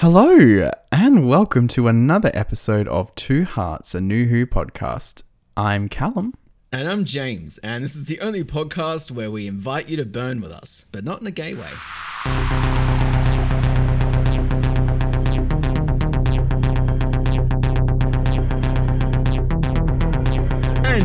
Hello, and welcome to another episode of Two Hearts, a New Who podcast. I'm Callum. And I'm James, and this is the only podcast where we invite you to burn with us, but not in a gay way.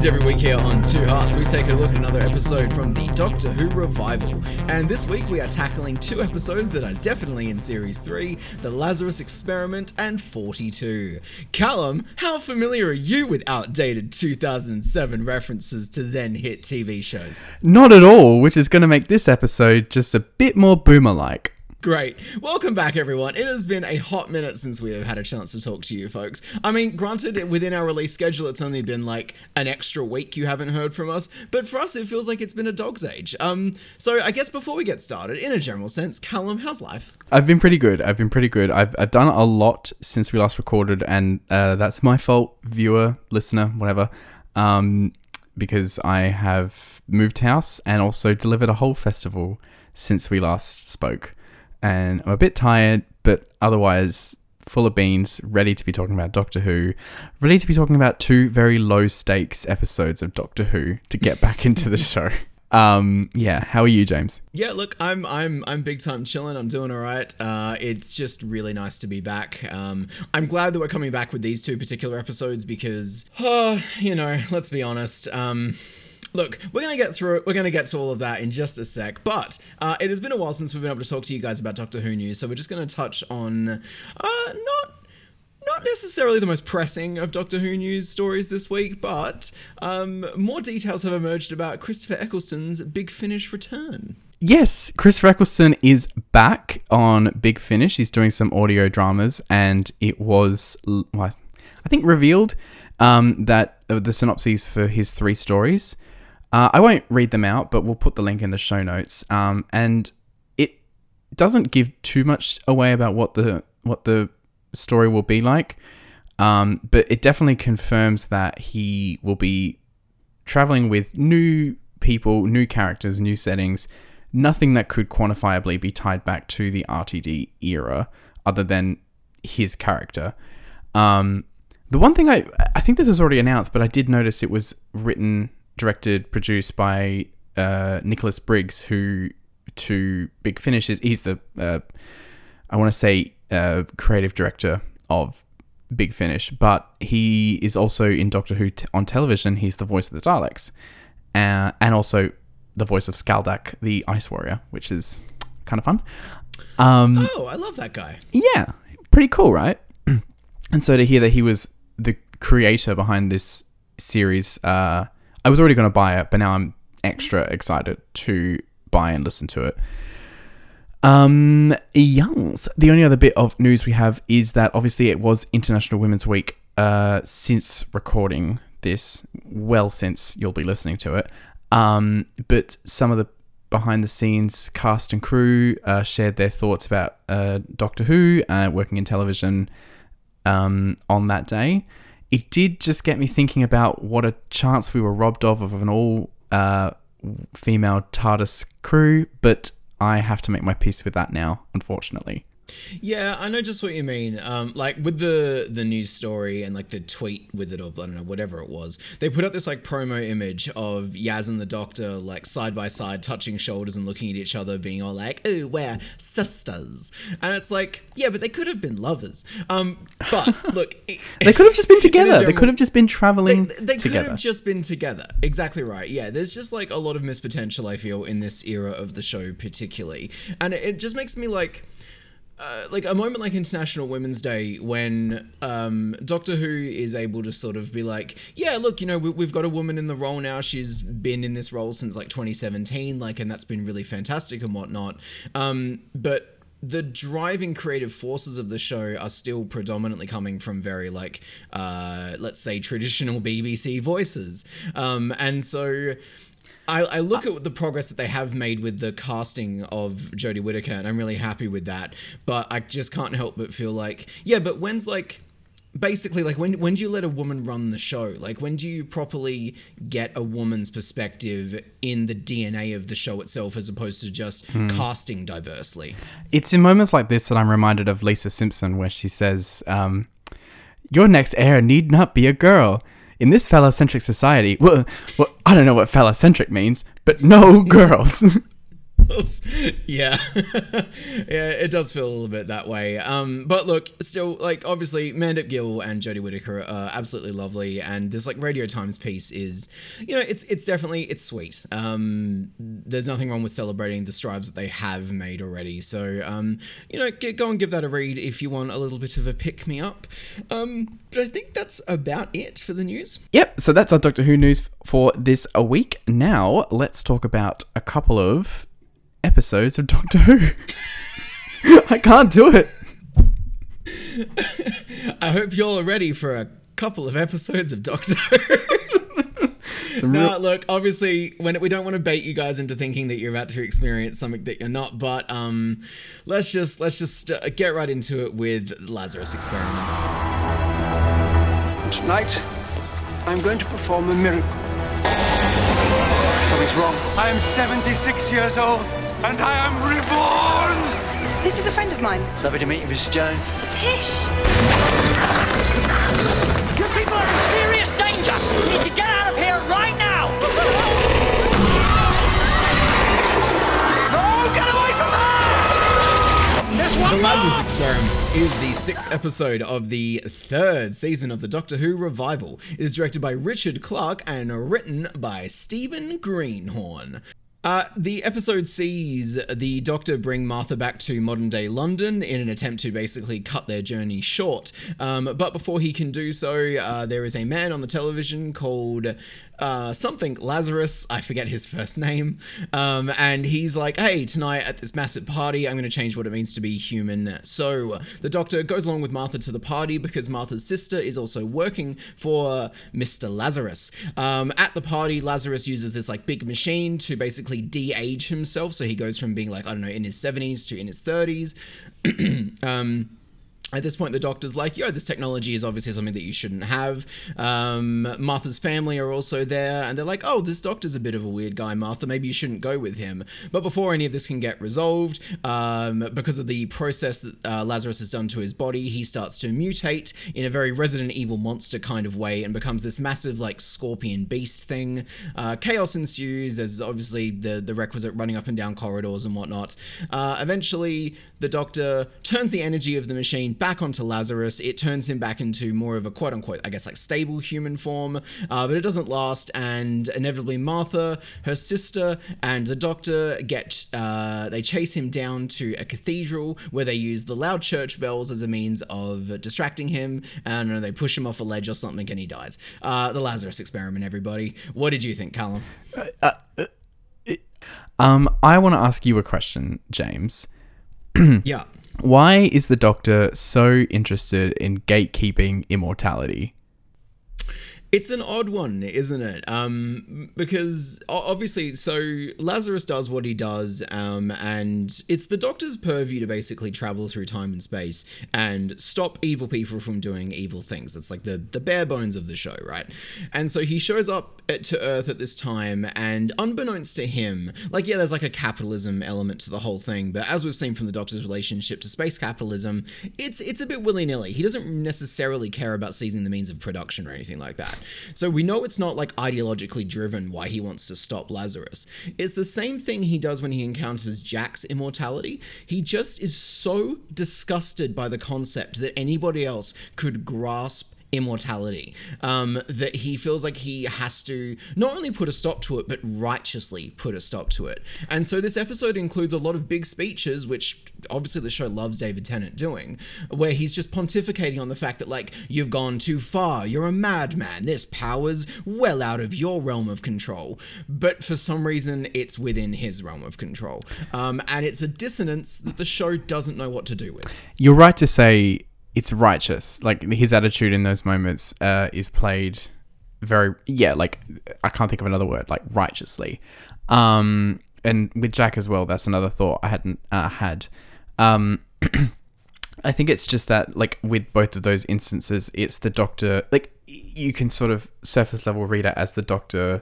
Every week here on Two Hearts, we take a look at another episode from the Doctor Who revival. And this week we are tackling two episodes that are definitely in Series 3 The Lazarus Experiment and 42. Callum, how familiar are you with outdated 2007 references to then hit TV shows? Not at all, which is going to make this episode just a bit more boomer like. Great. Welcome back, everyone. It has been a hot minute since we have had a chance to talk to you folks. I mean, granted, within our release schedule, it's only been like an extra week you haven't heard from us, but for us, it feels like it's been a dog's age. Um, so I guess before we get started, in a general sense, Callum, how's life? I've been pretty good. I've been pretty good. I've, I've done a lot since we last recorded, and uh, that's my fault, viewer, listener, whatever, um, because I have moved house and also delivered a whole festival since we last spoke and I'm a bit tired, but otherwise full of beans, ready to be talking about Doctor Who, ready to be talking about two very low stakes episodes of Doctor Who to get back into the show. Um, yeah, how are you, James? Yeah, look, I'm I'm I'm big time chilling. I'm doing all right. Uh, it's just really nice to be back. Um, I'm glad that we're coming back with these two particular episodes because, uh, you know, let's be honest. Um, Look, we're going to get through it. We're going to get to all of that in just a sec. But uh, it has been a while since we've been able to talk to you guys about Doctor Who news, so we're just going to touch on uh, not not necessarily the most pressing of Doctor Who news stories this week, but um, more details have emerged about Christopher Eccleston's Big Finish return. Yes, Chris Eccleston is back on Big Finish. He's doing some audio dramas, and it was, well, I think, revealed um, that uh, the synopses for his three stories uh, I won't read them out, but we'll put the link in the show notes. Um, and it doesn't give too much away about what the what the story will be like, um, but it definitely confirms that he will be traveling with new people, new characters, new settings. Nothing that could quantifiably be tied back to the RTD era, other than his character. Um, the one thing I I think this was already announced, but I did notice it was written directed, produced by uh, Nicholas Briggs, who to Big Finish is he's the uh, I want to say uh, creative director of Big Finish, but he is also in Doctor Who t- on television. He's the voice of the Daleks, uh, and also the voice of Skaldak, the Ice Warrior, which is kind of fun. Um, oh, I love that guy. Yeah, pretty cool, right? and so to hear that he was the creator behind this series, uh, I was already going to buy it, but now I'm extra excited to buy and listen to it. Um, yes. The only other bit of news we have is that obviously it was International Women's Week uh, since recording this, well, since you'll be listening to it. Um, but some of the behind the scenes cast and crew uh, shared their thoughts about uh, Doctor Who, uh, working in television um, on that day it did just get me thinking about what a chance we were robbed of of an all uh, female TARDIS crew, but I have to make my peace with that now, unfortunately. Yeah, I know just what you mean. Um, like with the the news story and like the tweet with it, or I don't know, whatever it was. They put up this like promo image of Yaz and the Doctor like side by side, touching shoulders and looking at each other, being all like, "Oh, we're sisters," and it's like, yeah, but they could have been lovers. Um, but look, they could have just been together. General, they could have just been traveling. They, they could have just been together. Exactly right. Yeah, there's just like a lot of missed potential. I feel in this era of the show, particularly, and it, it just makes me like uh, like a moment like International Women's Day when um, Doctor Who is able to sort of be like, yeah, look, you know, we, have got a woman in the role now. She's been in this role since like 2017, like, and that's been really fantastic and whatnot. Um, but the driving creative forces of the show are still predominantly coming from very like uh, let's say traditional BBC voices um, and so I, I look at the progress that they have made with the casting of Jodie Whittaker, and I'm really happy with that. But I just can't help but feel like, yeah, but when's like basically like when when do you let a woman run the show like when do you properly get a woman's perspective in the dna of the show itself as opposed to just casting diversely It's in moments like this that I'm reminded of Lisa Simpson, where she says, um, "Your next heir need not be a girl." In this phallocentric society, well, well, I don't know what phallocentric means, but no girls. yeah. Yeah it does feel a little bit that way. Um but look still like obviously mandip gill and jodie whittaker are absolutely lovely and this like radio times piece is you know it's it's definitely it's sweet. Um there's nothing wrong with celebrating the strides that they have made already. So um you know get, go and give that a read if you want a little bit of a pick me up. Um but i think that's about it for the news. Yep, so that's our Doctor Who news for this week. Now, let's talk about a couple of episodes of Doctor Who. I can't do it. i hope you're all ready for a couple of episodes of doctor Who. Some No, real- look, obviously, when we don't want to bait you guys into thinking that you're about to experience something that you're not, but um, let's just let's just uh, get right into it with Lazarus experiment. Tonight, I'm going to perform a miracle. Something's wrong. I am 76 years old, and I am reborn! This is a friend of mine. Lovely to meet you, Mrs. Jones. Tish. You people are in serious danger! You need to get out of here right now! No, get away from her! The Lazarus Experiment is the sixth episode of the third season of the Doctor Who revival. It is directed by Richard Clark and written by Stephen Greenhorn. Uh, the episode sees the Doctor bring Martha back to modern day London in an attempt to basically cut their journey short. Um, but before he can do so, uh, there is a man on the television called uh, something Lazarus. I forget his first name. Um, and he's like, hey, tonight at this massive party, I'm going to change what it means to be human. So the Doctor goes along with Martha to the party because Martha's sister is also working for Mr. Lazarus. Um, at the party, Lazarus uses this like big machine to basically de-age himself. So he goes from being like, I don't know, in his 70s to in his 30s. um, at this point, the doctor's like, yo, this technology is obviously something that you shouldn't have. Um, Martha's family are also there, and they're like, oh, this doctor's a bit of a weird guy, Martha. Maybe you shouldn't go with him. But before any of this can get resolved, um, because of the process that uh, Lazarus has done to his body, he starts to mutate in a very Resident Evil monster kind of way and becomes this massive, like, scorpion beast thing. Uh, chaos ensues. There's obviously the, the requisite running up and down corridors and whatnot. Uh, eventually, the doctor turns the energy of the machine back onto Lazarus. It turns him back into more of a quote unquote, I guess, like stable human form, uh, but it doesn't last. And inevitably, Martha, her sister, and the doctor get uh, they chase him down to a cathedral where they use the loud church bells as a means of distracting him. And they push him off a ledge or something, and he dies. Uh, the Lazarus experiment, everybody. What did you think, Callum? Um, I want to ask you a question, James. Yeah. Why is the Doctor so interested in gatekeeping immortality? It's an odd one, isn't it? Um, because obviously, so Lazarus does what he does, um, and it's the Doctor's purview to basically travel through time and space and stop evil people from doing evil things. It's like the the bare bones of the show, right? And so he shows up at, to Earth at this time, and unbeknownst to him, like yeah, there's like a capitalism element to the whole thing, but as we've seen from the Doctor's relationship to space capitalism, it's it's a bit willy nilly. He doesn't necessarily care about seizing the means of production or anything like that. So we know it's not like ideologically driven why he wants to stop Lazarus. It's the same thing he does when he encounters Jack's immortality. He just is so disgusted by the concept that anybody else could grasp immortality um, that he feels like he has to not only put a stop to it but righteously put a stop to it. And so this episode includes a lot of big speeches which obviously the show loves david tennant doing where he's just pontificating on the fact that like you've gone too far you're a madman this power's well out of your realm of control. But for some reason it's within his realm of control. Um, and it's a dissonance that the show doesn't know what to do with. You're right to say it's righteous. Like his attitude in those moments uh, is played very yeah. Like I can't think of another word like righteously. Um, and with Jack as well, that's another thought I hadn't uh, had. Um, I think it's just that, like, with both of those instances, it's the doctor, like, you can sort of surface level read it as the doctor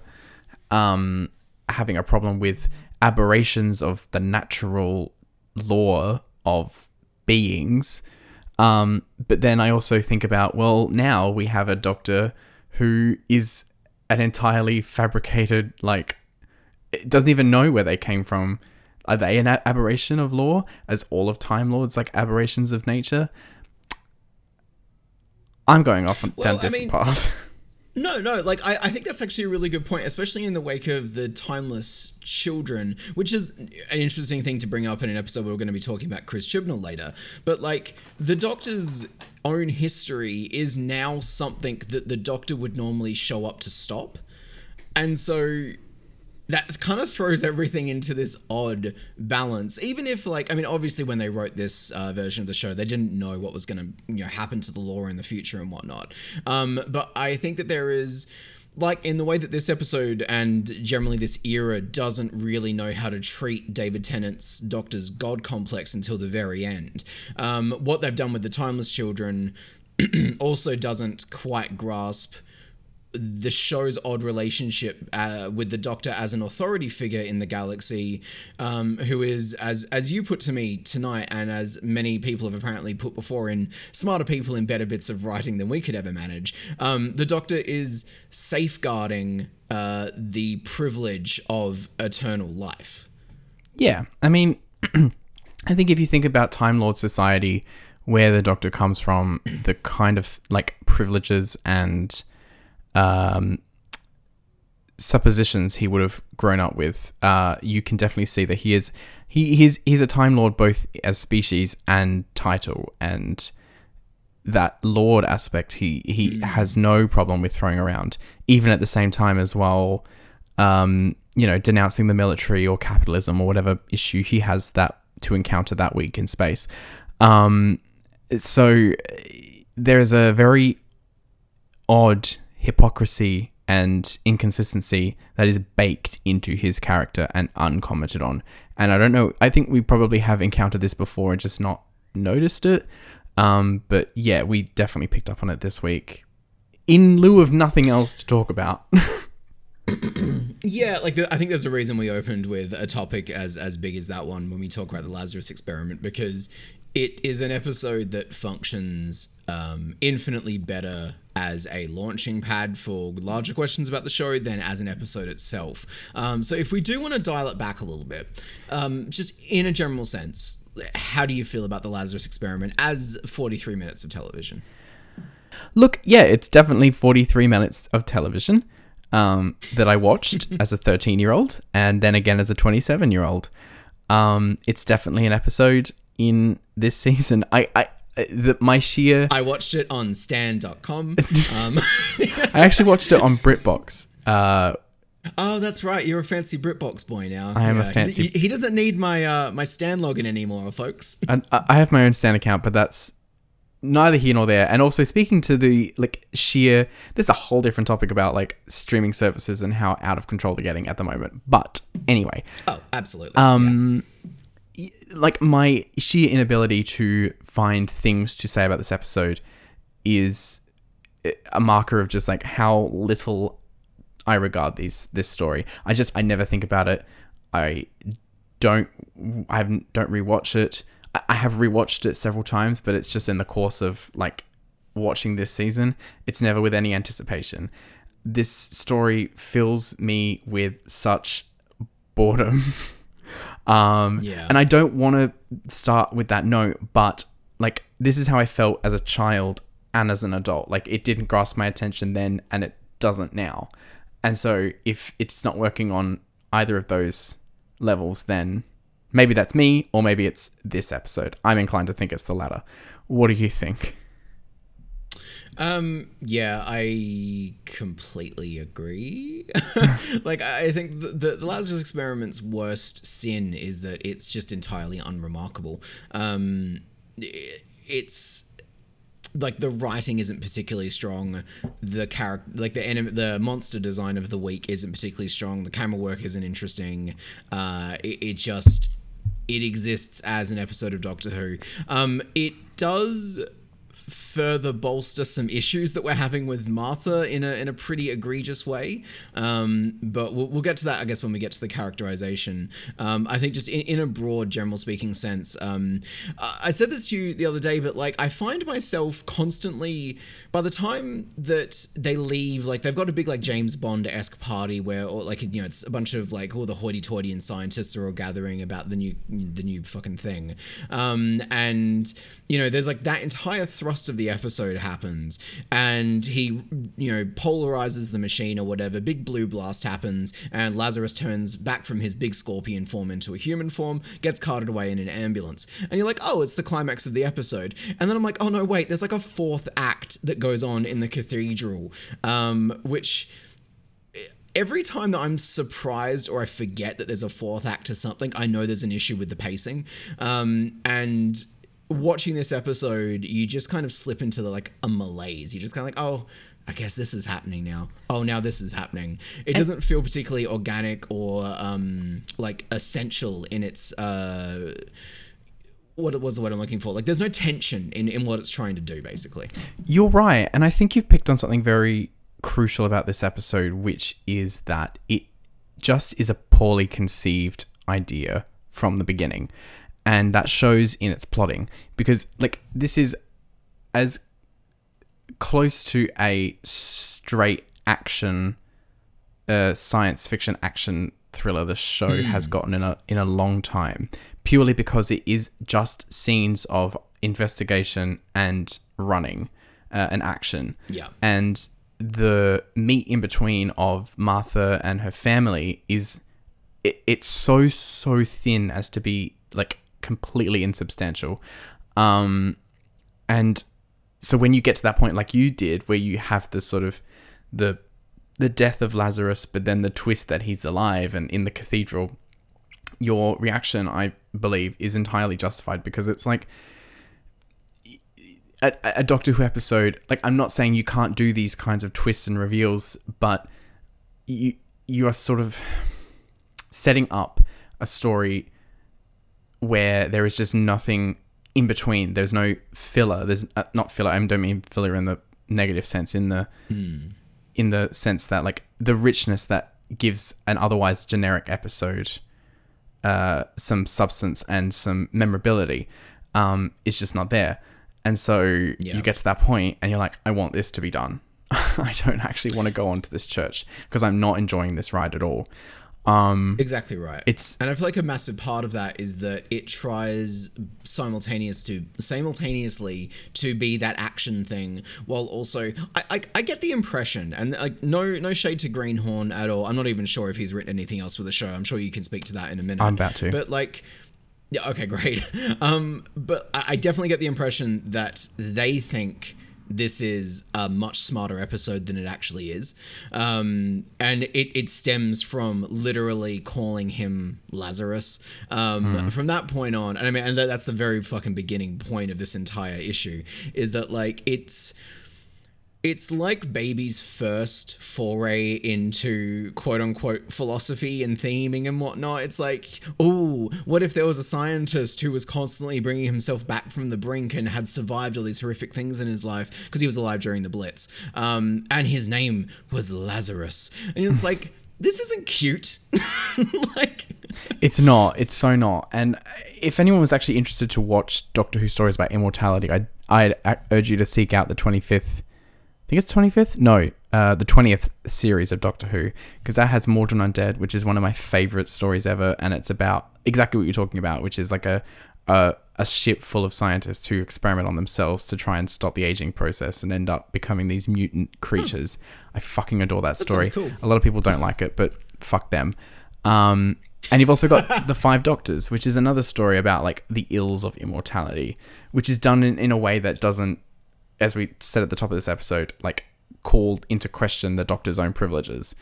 um, having a problem with aberrations of the natural law of beings. Um, but then I also think about, well, now we have a doctor who is an entirely fabricated, like, doesn't even know where they came from. Are they an aberration of law, as all of Time Lords like aberrations of nature? I'm going off on Well, down a I different mean- path. No, no, like I, I think that's actually a really good point, especially in the wake of the timeless children, which is an interesting thing to bring up in an episode where we're going to be talking about Chris Chibnall later. But like the Doctor's own history is now something that the Doctor would normally show up to stop, and so that kind of throws everything into this odd balance. Even if, like, I mean, obviously, when they wrote this uh, version of the show, they didn't know what was going to, you know, happen to the lore in the future and whatnot. Um, but I think that there is. Like in the way that this episode and generally this era doesn't really know how to treat David Tennant's Doctor's God complex until the very end. Um, what they've done with the Timeless Children also doesn't quite grasp the show's odd relationship uh, with the Doctor as an authority figure in the galaxy, um, who is, as as you put to me tonight, and as many people have apparently put before in smarter people in better bits of writing than we could ever manage. Um, the Doctor is safeguarding uh, the privilege of eternal life. Yeah, I mean, I think if you think about Time Lord society, where the Doctor comes from, the kind of like privileges and um, suppositions he would have grown up with, uh, you can definitely see that he is he he's he's a Time Lord both as species and title, and that Lord aspect he he has no problem with throwing around, even at the same time as well. Um, you know, denouncing the military or capitalism or whatever issue he has that to encounter that week in space. Um, so there is a very odd hypocrisy and inconsistency that is baked into his character and uncommented on. And I don't know, I think we probably have encountered this before and just not noticed it. Um, but yeah, we definitely picked up on it this week. In lieu of nothing else to talk about. Yeah, like the, I think there's a reason we opened with a topic as as big as that one when we talk about the Lazarus experiment because it is an episode that functions um, infinitely better as a launching pad for larger questions about the show than as an episode itself. Um, so if we do want to dial it back a little bit, um, just in a general sense, how do you feel about the Lazarus experiment as 43 minutes of television? Look, yeah, it's definitely 43 minutes of television um, that I watched as a 13 year old and then again as a 27 year old. Um, it's definitely an episode in this season. I, I, the, my sheer. I watched it on stan.com. Um, I actually watched it on BritBox. Uh, Oh, that's right. You're a fancy BritBox boy now. I am a fancy- He, he doesn't need my uh, my Stan login anymore, folks. and I have my own Stan account, but that's neither here nor there. And also speaking to the like sheer, there's a whole different topic about like streaming services and how out of control they're getting at the moment. But anyway, Oh, absolutely. um, y- like my sheer inability to find things to say about this episode is a marker of just like how little I regard these this story. I just I never think about it. I don't I don't rewatch it. I have rewatched it several times, but it's just in the course of like watching this season. It's never with any anticipation. This story fills me with such boredom. um Yeah. and I don't want to start with that note, but like this is how I felt as a child and as an adult. Like it didn't grasp my attention then and it doesn't now. And so if it's not working on either of those levels, then maybe that's me or maybe it's this episode. I'm inclined to think it's the latter. What do you think? Um, yeah, I completely agree. like, I think the, the, the Lazarus experiment's worst sin is that it's just entirely unremarkable. Um, i- it's like the writing isn't particularly strong. The character, like the enemy, the monster design of the week isn't particularly strong. The camera work isn't interesting. Uh, it, it just it exists as an episode of Doctor Who. Um, it does further bolster some issues that we're having with Martha in a in a pretty egregious way. Um, but we'll, we'll get to that, I guess, when we get to the characterization. Um, I think just in, in a broad, general speaking sense, um, I said this to you the other day, but like I find myself constantly by the time that they leave, like they've got a big like James Bond esque party where, or like you know, it's a bunch of like all the hoity-toity and scientists are all gathering about the new the new fucking thing, um, and you know, there's like that entire thrust of the episode happens, and he you know polarizes the machine or whatever. Big blue blast happens, and Lazarus turns back from his big scorpion form into a human form, gets carted away in an ambulance, and you're like, oh, it's the climax of the episode, and then I'm like, oh no, wait, there's like a fourth act that goes on in the cathedral, um, which every time that I'm surprised or I forget that there's a fourth act to something, I know there's an issue with the pacing. Um, and watching this episode, you just kind of slip into the like a malaise. You're just kind of like, oh, I guess this is happening now. Oh, now this is happening. It doesn't feel particularly organic or um, like essential in its. Uh, what it was the word I'm looking for? Like, there's no tension in, in what it's trying to do, basically. You're right, and I think you've picked on something very crucial about this episode, which is that it just is a poorly conceived idea from the beginning, and that shows in its plotting because, like, this is as close to a straight action, uh, science fiction action thriller the show has gotten in a in a long time, purely because it is just scenes of investigation and running, uh, and action. Yeah. and the meat in between of Martha and her family is it, it's so so thin as to be like completely insubstantial. Um, and so when you get to that point like you did where you have the sort of the the death of Lazarus but then the twist that he's alive and in the cathedral your reaction I believe is entirely justified because it's like a, a Doctor Who episode like I'm not saying you can't do these kinds of twists and reveals but you you are sort of setting up a story where there is just nothing in between. There's no filler. There's uh, not filler. I don't mean filler in the negative sense. In the in the sense that like the richness that gives an otherwise generic episode uh, some substance and some memorability um, is just not there. And so Yeah. you get to that point and you're like, I want this to be done. I don't actually want to go on to this church because I'm not enjoying this ride at all. Um, Exactly right. It's- and I feel like a massive part of that is that it tries simultaneous to simultaneously to be that action thing while also I, I, I get the impression and like no no shade to Greenhorn at all. I'm not even sure if he's written anything else for the show. I'm sure you can speak to that in a minute. I'm about to. But like yeah, okay, great. Um, but I I definitely get the impression that they think this is a much smarter episode than it actually is. Um, and it, it stems from literally calling him Lazarus. Um, From that point on, and I mean, and that's the very fucking beginning point of this entire issue, is that like it's it's like baby's first foray into quote unquote philosophy and theming and whatnot. It's like, oh, what if there was a scientist who was constantly bringing himself back from the brink and had survived all these horrific things in his life because he was alive during the Blitz, um, and his name was Lazarus, and it's like, this isn't cute, like. It's not. It's so not. And if anyone was actually interested to watch Doctor Who stories about immortality, I'd, I'd urge you to seek out the 25th. I think it's 25th? No, uh, the 20th series of Doctor Who, because that has Mawdryn Undead, which is one of my favorite stories ever. And it's about exactly what you're talking about, which is like a, a, a ship full of scientists who experiment on themselves to try and stop the aging process and end up becoming these mutant creatures. I fucking adore that story. sounds cool. A lot of people don't like it, but fuck them. Um, and you've also got the Five Doctors, which is another story about like the ills of immortality, which is done in, in a way that doesn't, as we said at the top of this episode, like called into question the Doctor's own privileges.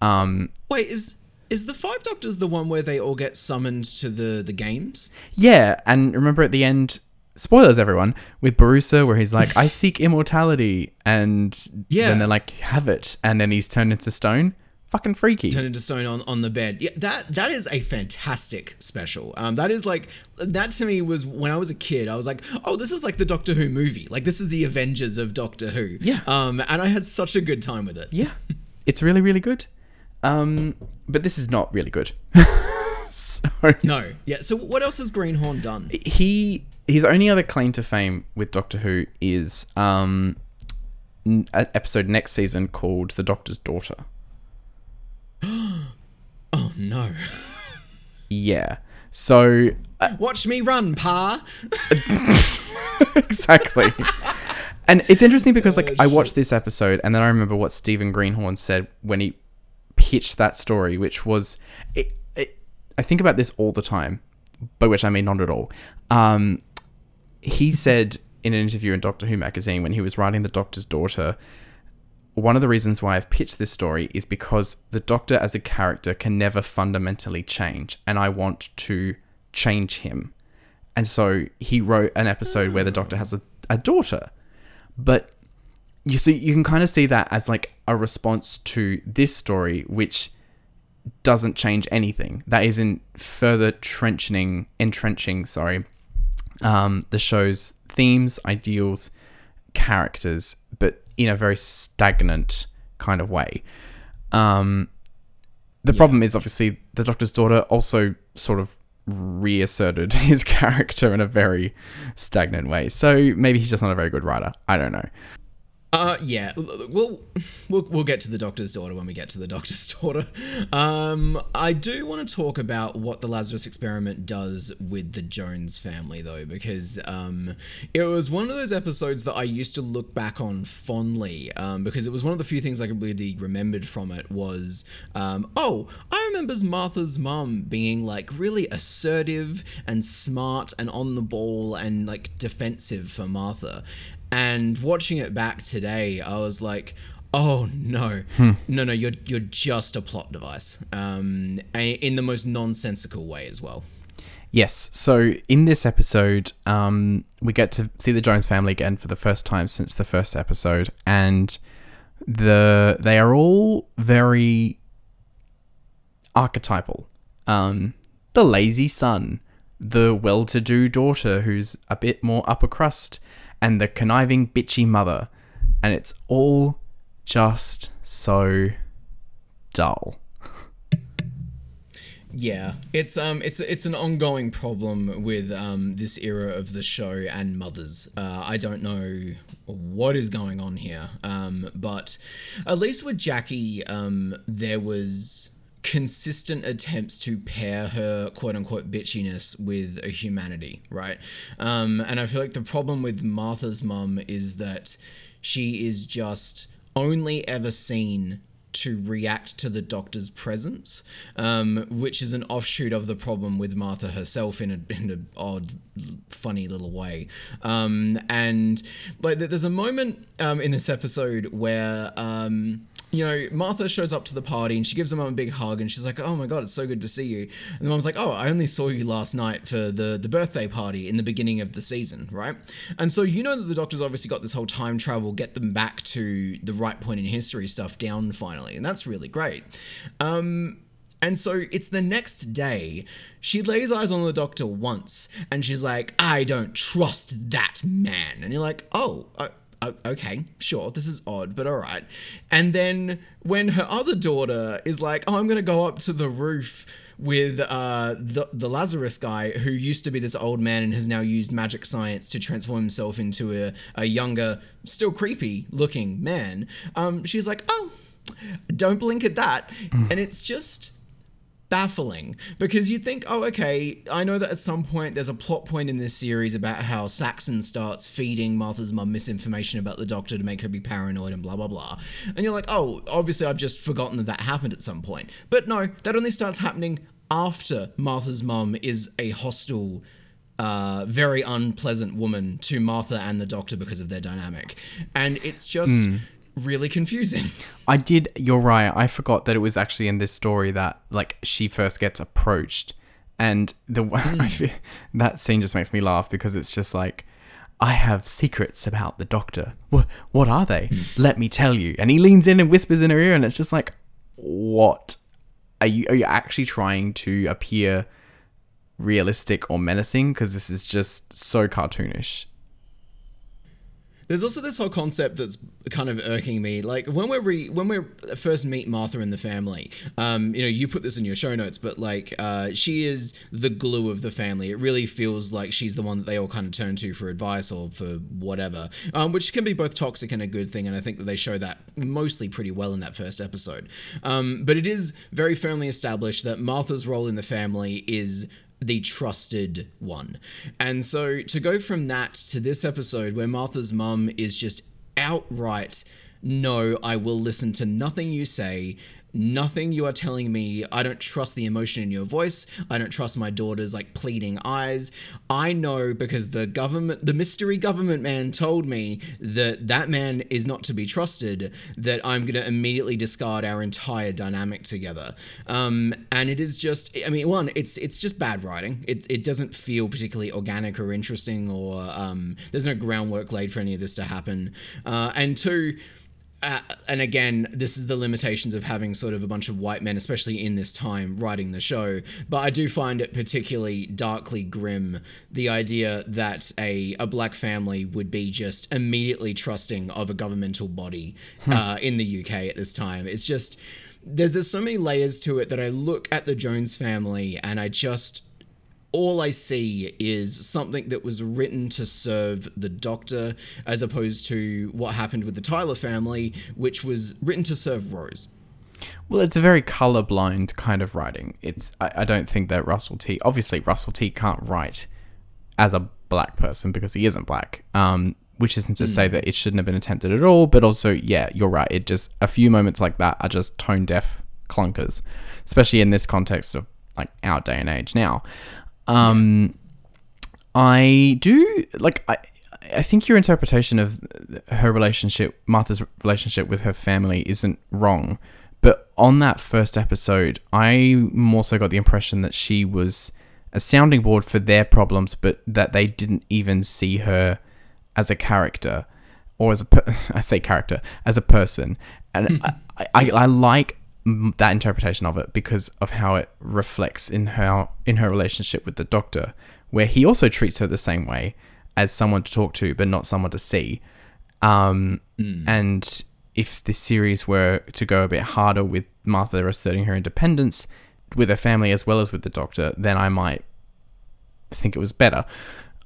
Um, Wait, is is the Five Doctors the one where they all get summoned to the the games? yeah, and remember at the end, spoilers everyone, with Borusa, where he's like, "I seek immortality," and Yeah. then they're like, "Have it," and then he's turned into stone. Fucking freaky. turned into stone on, on the bed. Yeah, that that is a fantastic special. Um, that is like that to me was when I was a kid. I was like, oh, this is like the Doctor Who movie. Like this is the Avengers of Doctor Who. Yeah. Um, and I had such a good time with it. Yeah, it's really really good. Um, but this is not really good. so No. Yeah. So what else has Greenhorn done? he his only other claim to fame with Doctor Who is um an episode next season called The Doctor's Daughter. Oh no. Yeah. So Watch me run, Pa. exactly. and it's interesting because like I watched this episode and then I remember what Stephen Greenhorn said when he pitched that story, which was it, it, I think about this all the time, by which I mean not at all. Um, he said in an interview in Doctor Who magazine when he was writing The Doctor's Daughter, one of the reasons why I've pitched this story is because the Doctor as a character can never fundamentally change, and I want to change him. And so he wrote an episode where the Doctor has a, a daughter. But you see, you can kind of see that as like a response to this story, which doesn't change anything. That is in further trenching, entrenching, sorry, um, the show's themes, ideals, characters, in a very stagnant kind of way. Um, the problem is obviously the Doctor's daughter also sort of reasserted his character in a very stagnant way. So maybe he's just not a very good writer. I don't know. Uh, yeah, we'll, we'll we'll get to the Doctor's daughter when we get to the Doctor's daughter. Um, I do want to talk about what the Lazarus experiment does with the Jones family, though, because um, it was one of those episodes that I used to look back on fondly, um, because it was one of the few things I could really remembered from it was, um, oh, I remembers Martha's mum being like really assertive and smart and on the ball and like defensive for Martha. And watching it back today, I was like, "Oh no, no, no! You're you're just a plot device, um, in the most nonsensical way as well." Yes. So in this episode, um, we get to see the Jones family again for the first time since the first episode, and the they are all very archetypal. Um, the lazy son, the well-to-do daughter who's a bit more upper crust, and the conniving bitchy mother, and it's all just so dull. Yeah, it's um, it's it's an ongoing problem with um this era of the show and mothers. Uh, I don't know what is going on here, um, but at least with Jackie, um, there was consistent attempts to pair her quote unquote bitchiness with a humanity, right? Um, and I feel like the problem with Martha's mum is that she is just only ever seen to react to the doctor's presence, um, which is an offshoot of the problem with Martha herself in a in an odd, funny little way. Um, and like, there's a moment um, in this episode where. Um, you know, Martha shows up to the party and she gives her mum a big hug and she's like, "Oh my god, it's so good to see you." And the mum's like, "Oh, I only saw you last night for the the birthday party in the beginning of the season, right?" And so you know that the Doctor's obviously got this whole time travel, get them back to the right point in history stuff down finally, and that's really great. Um, and so it's the next day. She lays eyes on the doctor once, and she's like, "I don't trust that man." And you're like, "Oh, uh, okay, sure, this is odd, but all right." And then when her other daughter is like, "Oh, I'm gonna go up to the roof." With uh, the the Lazarus guy who used to be this old man and has now used magic science to transform himself into a, a younger, still creepy looking man. Um, she's like, oh, don't blink at that, and it's just baffling because you think, oh, okay, I know that at some point there's a plot point in this series about how Saxon starts feeding Martha's mum misinformation about the doctor to make her be paranoid and blah blah blah. And you're like, oh, obviously I've just forgotten that that happened at some point. But no, that only starts happening after Martha's mum is a hostile. Uh, very unpleasant woman to Martha and the doctor because of their dynamic. And it's just really confusing. I did. You're right. I forgot that it was actually in this story that like she first gets approached, and the I hmm. feel, that scene just makes me laugh because it's just like. I have secrets about the doctor. What what are they? Hmm. Let me tell you. And he leans in and whispers in her ear, and it's just like, what are you are you actually trying to appear realistic or menacing because this is just so cartoonish There's also this whole concept that's kind of irking me. Like when we're re- when we first meet Martha and the family, um, you know, you put this in your show notes, but like uh, she is the glue of the family. It really feels like she's the one that they all kind of turn to for advice or for whatever, um, which can be both toxic and a good thing. And I think that they show that mostly pretty well in that first episode. Um, but it is very firmly established that Martha's role in the family is the trusted one. And so to go from that to this episode where Martha's mum is just outright, no, I will listen to nothing you say. Nothing you are telling me. I don't trust the emotion in your voice. I don't trust my daughter's like pleading eyes. I know because the government, the mystery government man told me that that man is not to be trusted, that I'm going to immediately discard our entire dynamic together. Um, and it is just, I mean, one, it's it's just bad writing. It, it doesn't feel particularly organic or interesting, or um, there's no groundwork laid for any of this to happen. Uh, and two, uh, and again, this is the limitations of having sort of a bunch of white men, especially in this time, writing the show. But I do find it particularly darkly grim the idea that a, a black family would be just immediately trusting of a governmental body uh, in the UK at this time. It's just. There's, there's so many layers to it that I look at the Jones family and I just all I see is something that was written to serve the doctor, as opposed to what happened with the Tyler family, which was written to serve Rose. Well, it's a very colorblind kind of writing. It's I, I don't think that Russell T. Obviously, Russell T. can't write as a black person because he isn't black. Um, which isn't to say that it shouldn't have been attempted at all, but also, yeah, you're right. It just a few moments like that are just tone deaf clunkers, especially in this context of like our day and age now. Um, I do like I. I think your interpretation of her relationship, Martha's relationship with her family, isn't wrong. But on that first episode, I more so got the impression that she was a sounding board for their problems, but that they didn't even see her as a character or as a per- I say character as a person, and I, I, I like that interpretation of it because of how it reflects in her in her relationship with the doctor, where he also treats her the same way as someone to talk to, but not someone to see. Um, And if this series were to go a bit harder with Martha asserting her independence with her family as well as with the doctor, then I might think it was better.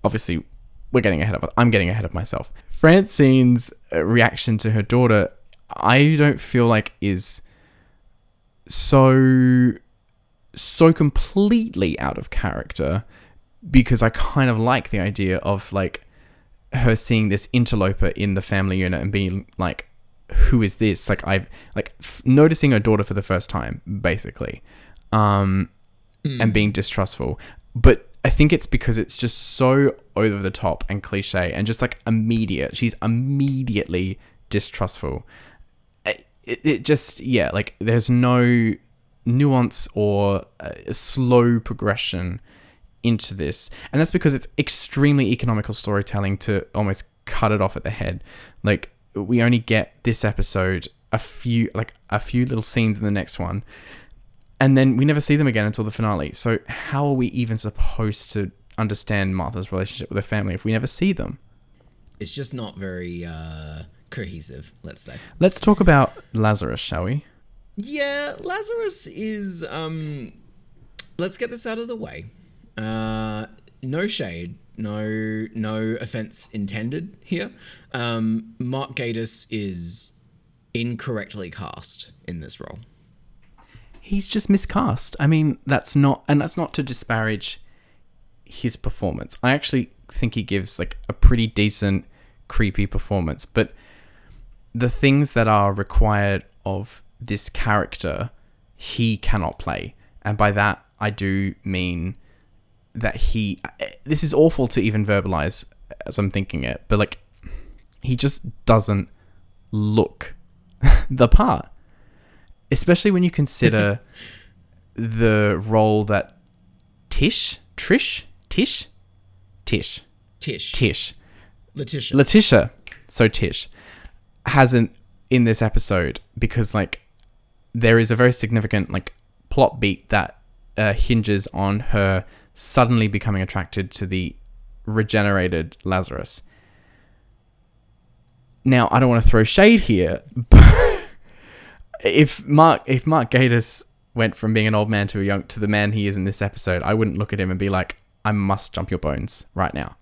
Obviously, we're getting ahead of I'm getting ahead of myself. Francine's uh, reaction to her daughter, I don't feel like is so so completely out of character because I kind of like the idea of like her seeing this interloper in the family unit and being like who is this? Like i like f- noticing her daughter for the first time basically um and being distrustful. But i think it's because it's just so over the top and cliche and just like immediate. She's immediately distrustful it, it just yeah like there's no nuance or a slow progression into this. And that's because it's extremely economical storytelling to almost cut it off at the head. Like we only get this episode a few like a few little scenes in the next one and then we never see them again until the finale. So how are we even supposed to understand martha's relationship with her family if we never see them? It's just not very uh, cohesive, let's say. let's talk about lazarus shall we Yeah, Lazarus is. Um, let's get this out of the way. Uh, no shade, no no offense intended here. Um, Mark Gatiss is incorrectly cast in this role. he's just miscast. I mean, that's not, and that's not to disparage his performance. I actually think he gives like a pretty decent, creepy performance. But the things that are required of this character, he cannot play. And by that, I do mean that he. This is awful to even verbalize as I'm thinking it, but like, he just doesn't look the part. Especially when you consider the role that Tish, Trish, Tish, Tish, Tish, Tish, Letitia. Letitia, so Tish hasn't in this episode because like there is a very significant like plot beat that uh, hinges on her suddenly becoming attracted to the regenerated Lazarus. Now, I don't want to throw shade here, but if Mark if Mark Gatiss went from being an old man to a young to the man he is in this episode, I wouldn't look at him and be like, I must jump your bones right now.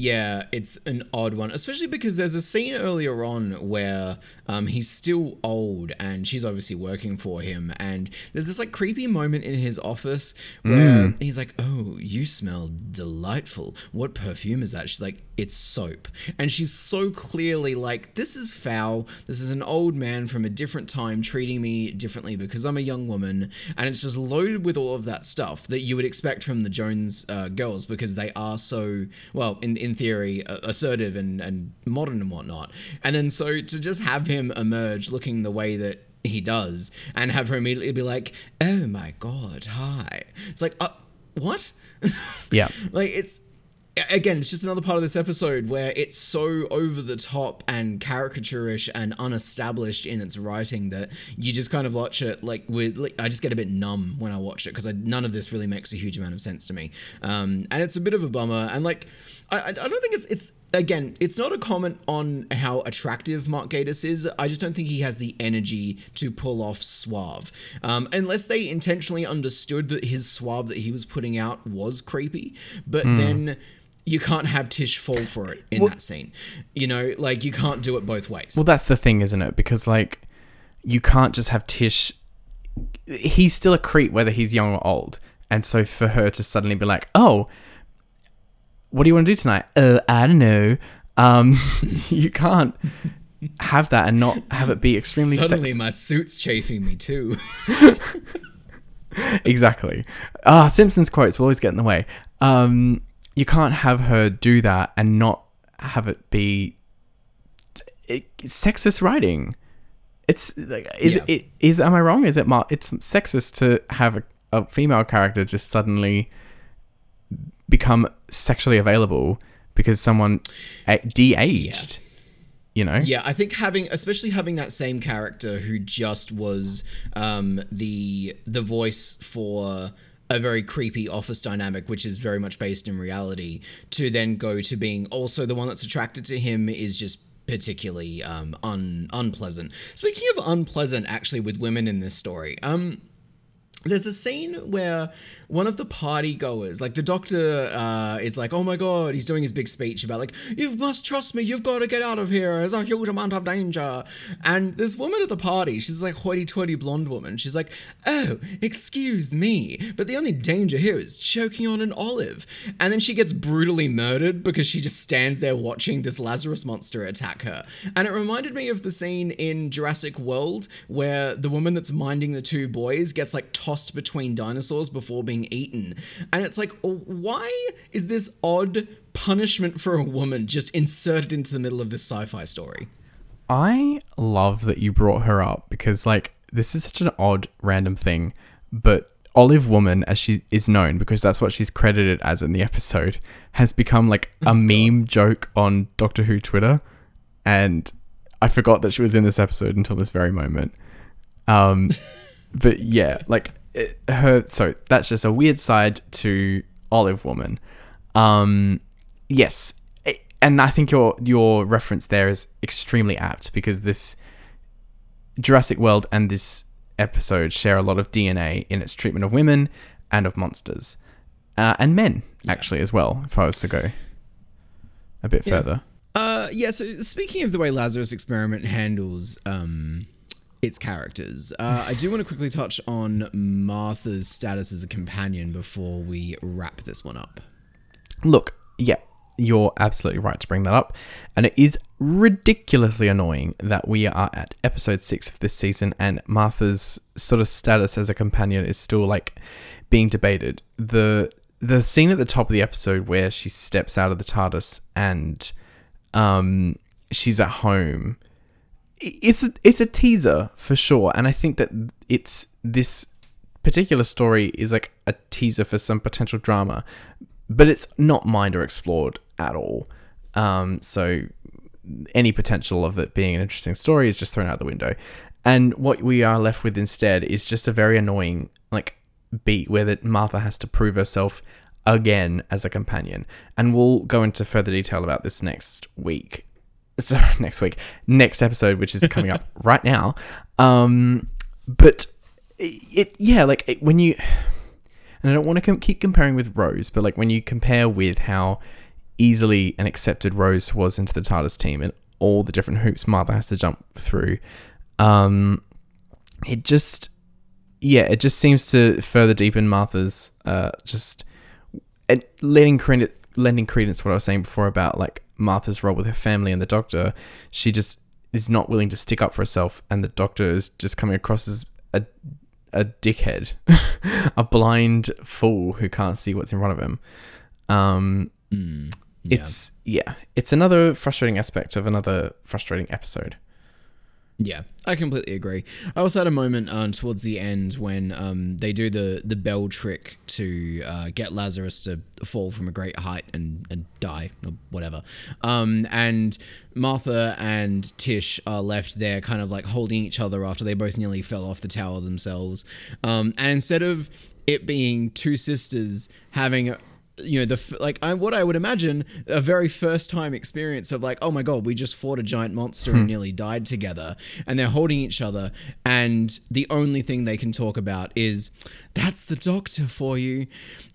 Yeah, it's an odd one, especially because there's a scene earlier on where um, he's still old and she's obviously working for him. And there's this like creepy moment in his office where he's like, Oh, you smell delightful. What perfume is that? She's like, It's soap. And she's so clearly like, This is foul. This is an old man from a different time treating me differently because I'm a young woman. And it's just loaded with all of that stuff that you would expect from the Jones uh, girls because they are so, well, in, in theory, uh, assertive and, and modern and whatnot. And then so to just have him emerge looking the way that he does and have her immediately be like, oh my god, hi. It's like, uh, what? Yeah. like it's again it's just another part of this episode where it's so over the top and caricaturish and unestablished in its writing that you just kind of watch it like with like, i just get a bit numb when i watch it because none of this really makes a huge amount of sense to me um, and it's a bit of a bummer and like I, I don't think it's it's again it's not a comment on how attractive Mark Gatiss is. I just don't think he has the energy to pull off suave. Um, unless they intentionally understood that his suave that he was putting out was creepy, but then you can't have Tish fall for it in that scene. You know, like you can't do it both ways. Well, that's the thing, isn't it? Because like, you can't just have Tish. He's still a creep, whether he's young or old, and so for her to suddenly be like, "Oh, what do you want to do tonight?" Uh, I don't know. Um, you can't have that and not have it be extremely Suddenly, sex- my suit's chafing me too. exactly. Ah, Simpsons quotes will always get in the way. Um, you can't have her do that and not have it be it, sexist writing. It's like is Yeah. it is am I wrong? Is it mar- it's sexist to have a, a female character just suddenly become sexually available because someone uh, de-aged. You know? Yeah, I think having, especially having that same character who just was um, the the voice for a very creepy office dynamic, which is very much based in reality, to then go to being also the one that's attracted to him is just particularly um, un unpleasant. Speaking of unpleasant, actually, with women in this story, um, there's a scene where one of the party goers, like the doctor, uh, is like, "Oh my god," he's doing his big speech about like, "You must trust me. You've got to get out of here. There's a huge amount of danger." And this woman at the party, she's like hoity-toity blonde woman. She's like, "Oh, excuse me, but the only danger here is choking on an olive." And then she gets brutally murdered because she just stands there watching this Lazarus monster attack her. And it reminded me of the scene in Jurassic World where the woman that's minding the two boys gets like tossed between dinosaurs before being eaten. And it's like, why is this odd punishment for a woman just inserted into the middle of this sci fi story? I love that you brought her up because like this is such an odd random thing, but Olive Woman, as she is known because that's what she's credited as in the episode, has become like a meme joke on Doctor Who Twitter, and I forgot that she was in this episode until this very moment. Um, but yeah, like it, her. So that's just a weird side to Olive Woman. Um, yes, I- and I think your your reference there is extremely apt because this Jurassic World and this episode share a lot of DNA in its treatment of women and of monsters, uh, and men actually as well. If I was to go a bit further, Uh, yeah, so speaking of the way Lazarus Experiment handles um, its characters, uh, I do want to quickly touch on Martha's status as a companion before we wrap this one up. look, yeah, you're absolutely right to bring that up, and it is ridiculously annoying that we are at episode six of this season and Martha's sort of status as a companion is still like being debated. the The scene at the top of the episode where she steps out of the TARDIS and um, she's at home. It's a, it's a teaser for sure, and I think that it's this particular story is like a teaser for some potential drama, but it's not mined or explored at all. Um, so any potential of it being an interesting story is just thrown out the window. And what we are left with instead is just a very annoying like beat where that Martha has to prove herself again as a companion. And we'll go into further detail about this next week. So next week, next episode, which is coming up right now. Um, but it, it yeah, like it, when you and I don't want to com- keep comparing with Rose, but like when you compare with how easily and accepted Rose was into the TARDIS team and all the different hoops Martha has to jump through, um, it just, yeah, it just seems to further deepen Martha's uh, just and letting credit, lending credence to what I was saying before about like Martha's role with her family and the Doctor. She just is not willing to stick up for herself, and the Doctor is just coming across as a a dickhead, a blind fool who can't see what's in front of him. Um, It's yeah, it's another frustrating aspect of another frustrating episode. Yeah, I completely agree. I also had a moment uh, towards the end when um, they do the the bell trick to uh, get Lazarus to fall from a great height and, and die or whatever. Um, and Martha and Tish are left there, kind of like holding each other after they both nearly fell off the tower themselves. Um, and instead of it being two sisters having you know the like I, what I would imagine a very first time experience of like oh my god we just fought a giant monster and nearly died together and they're holding each other and the only thing they can talk about is that's the doctor for you.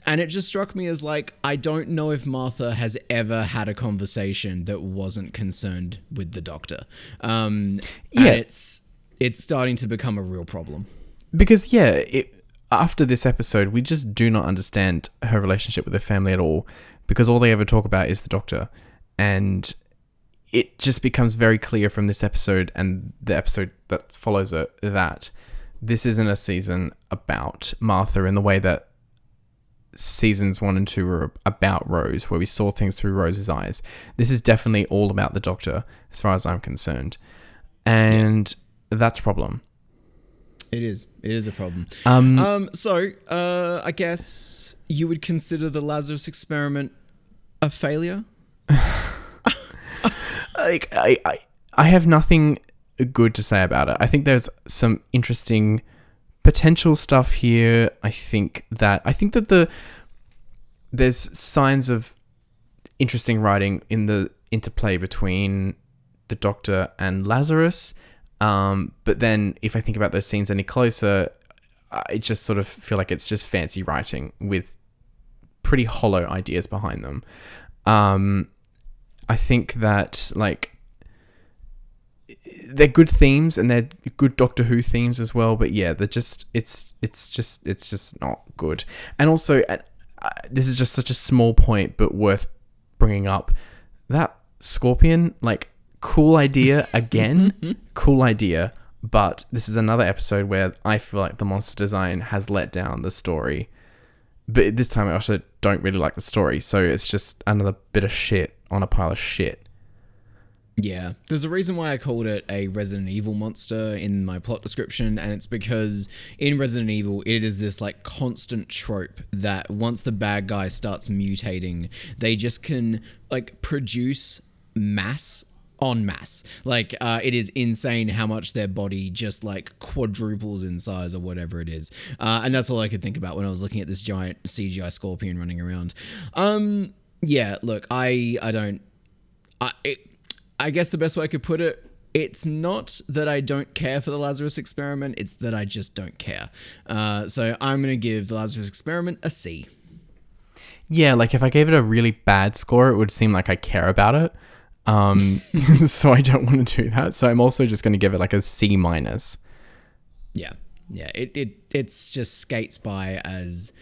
And it just struck me as like I don't know if Martha has ever had a conversation that wasn't concerned with the doctor. Um Yeah. and it's it's starting to become a real problem. Because yeah, it, after this episode, we just do not understand her relationship with her family at all because all they ever talk about is the doctor, and it just becomes very clear from this episode and the episode that follows it that this isn't a season about Martha in the way that seasons one and two were about Rose, where we saw things through Rose's eyes. This is definitely all about the Doctor, as far as I'm concerned, and that's a problem. It is it is a problem Um, Um, so, uh, I guess you would consider the Lazarus experiment a failure? like I, I I have nothing good to say about it. I think there's some interesting potential stuff here. I think that I think that the there's signs of interesting writing in the interplay between the Doctor and Lazarus. Um, but then if I think about those scenes any closer, I just sort of feel like it's just fancy writing with pretty hollow ideas behind them. Um, I think that like they're good themes and they're good Doctor Who themes as well. But yeah, they're just it's it's just it's just not good. And also, uh, uh, this is just such a small point, but worth bringing up. That Scorpion, like, cool idea again, cool idea. But this is another episode where I feel like the monster design has let down the story. But this time I also don't really like the story, so it's just another bit of shit on a pile of shit. Yeah, there's a reason why I called it a Resident Evil monster in my plot description, and it's because in Resident Evil, it is this like constant trope that once the bad guy starts mutating, they just can like produce mass on mass. Like, uh, it is insane how much their body just like quadruples in size or whatever it is. Uh, and that's all I could think about when I was looking at this giant CGI scorpion running around. Um, yeah, look, I I don't I, it, I guess the best way I could put it, it's not that I don't care for the Lazarus experiment, it's that I just don't care. Uh, so I'm going to give the Lazarus experiment a C. Yeah, like if I gave it a really bad score, it would seem like I care about it. Um, so I don't want to do that. So I'm also just going to give it like a C minus. Yeah. Yeah, it, it it's just skates by as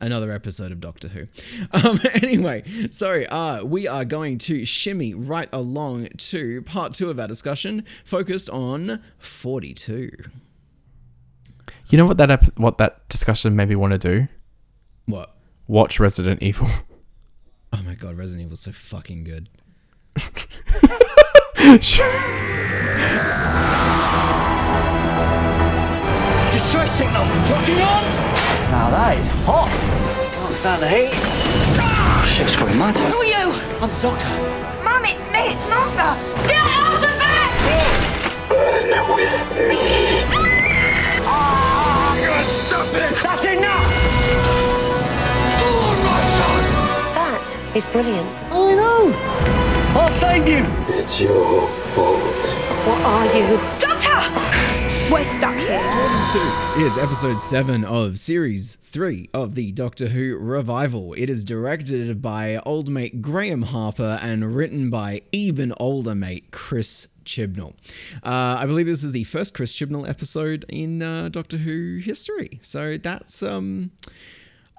another episode of Doctor Who. Um, anyway, sorry, uh, we are going to shimmy right along to part two of our discussion, focused on 42. You know what that ep- what that discussion made me want to do? What? Watch Resident Evil. Oh my god, Resident Evil's so fucking good. Destroy signal, locking on! Now that is hot! Can't stand the heat. Ah! Ship's going mad. Who are you? I'm the doctor. Mum, it's me, it's Martha! Get out of there! Burn with me. Ah! Stop it! That's enough! That is brilliant. I know. I'll save you! It's your fault. What are you? Doctor! We're stuck here. is episode 7 of series 3 of the Doctor Who revival. It is directed by old mate Graeme Harper and written by even older mate Chris Chibnall. Uh, I believe this is the first Chris Chibnall episode in uh, Doctor Who history. So that's um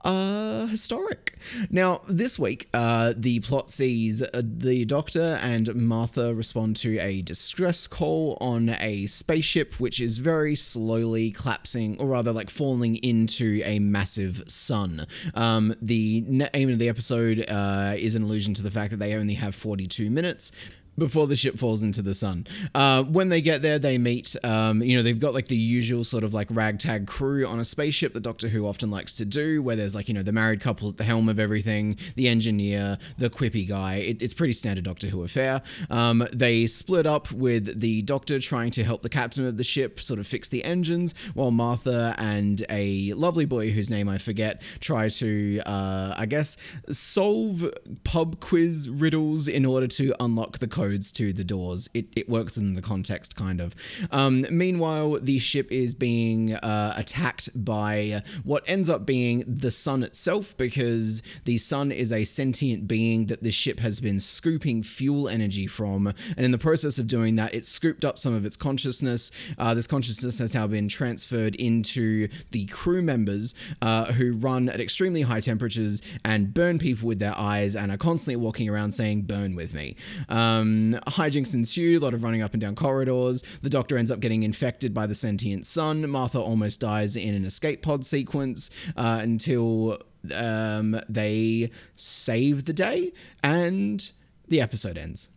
uh, historic. Now, this week, uh, the plot sees uh, the Doctor and Martha respond to a distress call on a spaceship, which is very slowly collapsing, or rather, like falling into a massive sun. Um, the aim of the episode uh, is an allusion to the fact that they only have 42 minutes before the ship falls into the sun. Uh, when they get there, they meet, um, you know, they've got like the usual sort of like ragtag crew on a spaceship that Doctor Who often likes to do, where there's like, you know, the married couple at the helm of everything, the engineer, the quippy guy. It, it's pretty standard Doctor Who affair. Um, they split up with the Doctor trying to help the captain of the ship sort of fix the engines, while Martha and a lovely boy whose name I forget try to, uh, I guess, solve pub quiz riddles in order to unlock the codes to the doors. It, it works within the context, kind of. Um, meanwhile, the ship is being uh, attacked by what ends up being the sun itself, because the sun is a sentient being that the ship has been scooping fuel energy from. And in the process of doing that, it scooped up some of its consciousness. Uh, this consciousness has now been transferred into the crew members uh, who run at extremely high temperatures and burn people with their eyes and are constantly walking around saying, Burn with me. Um, hijinks ensue, a lot of running up and down corridors. The doctor ends up getting infected by the sentient sun. Martha almost dies in an escape pod sequence uh, until um, they save the day and the episode ends.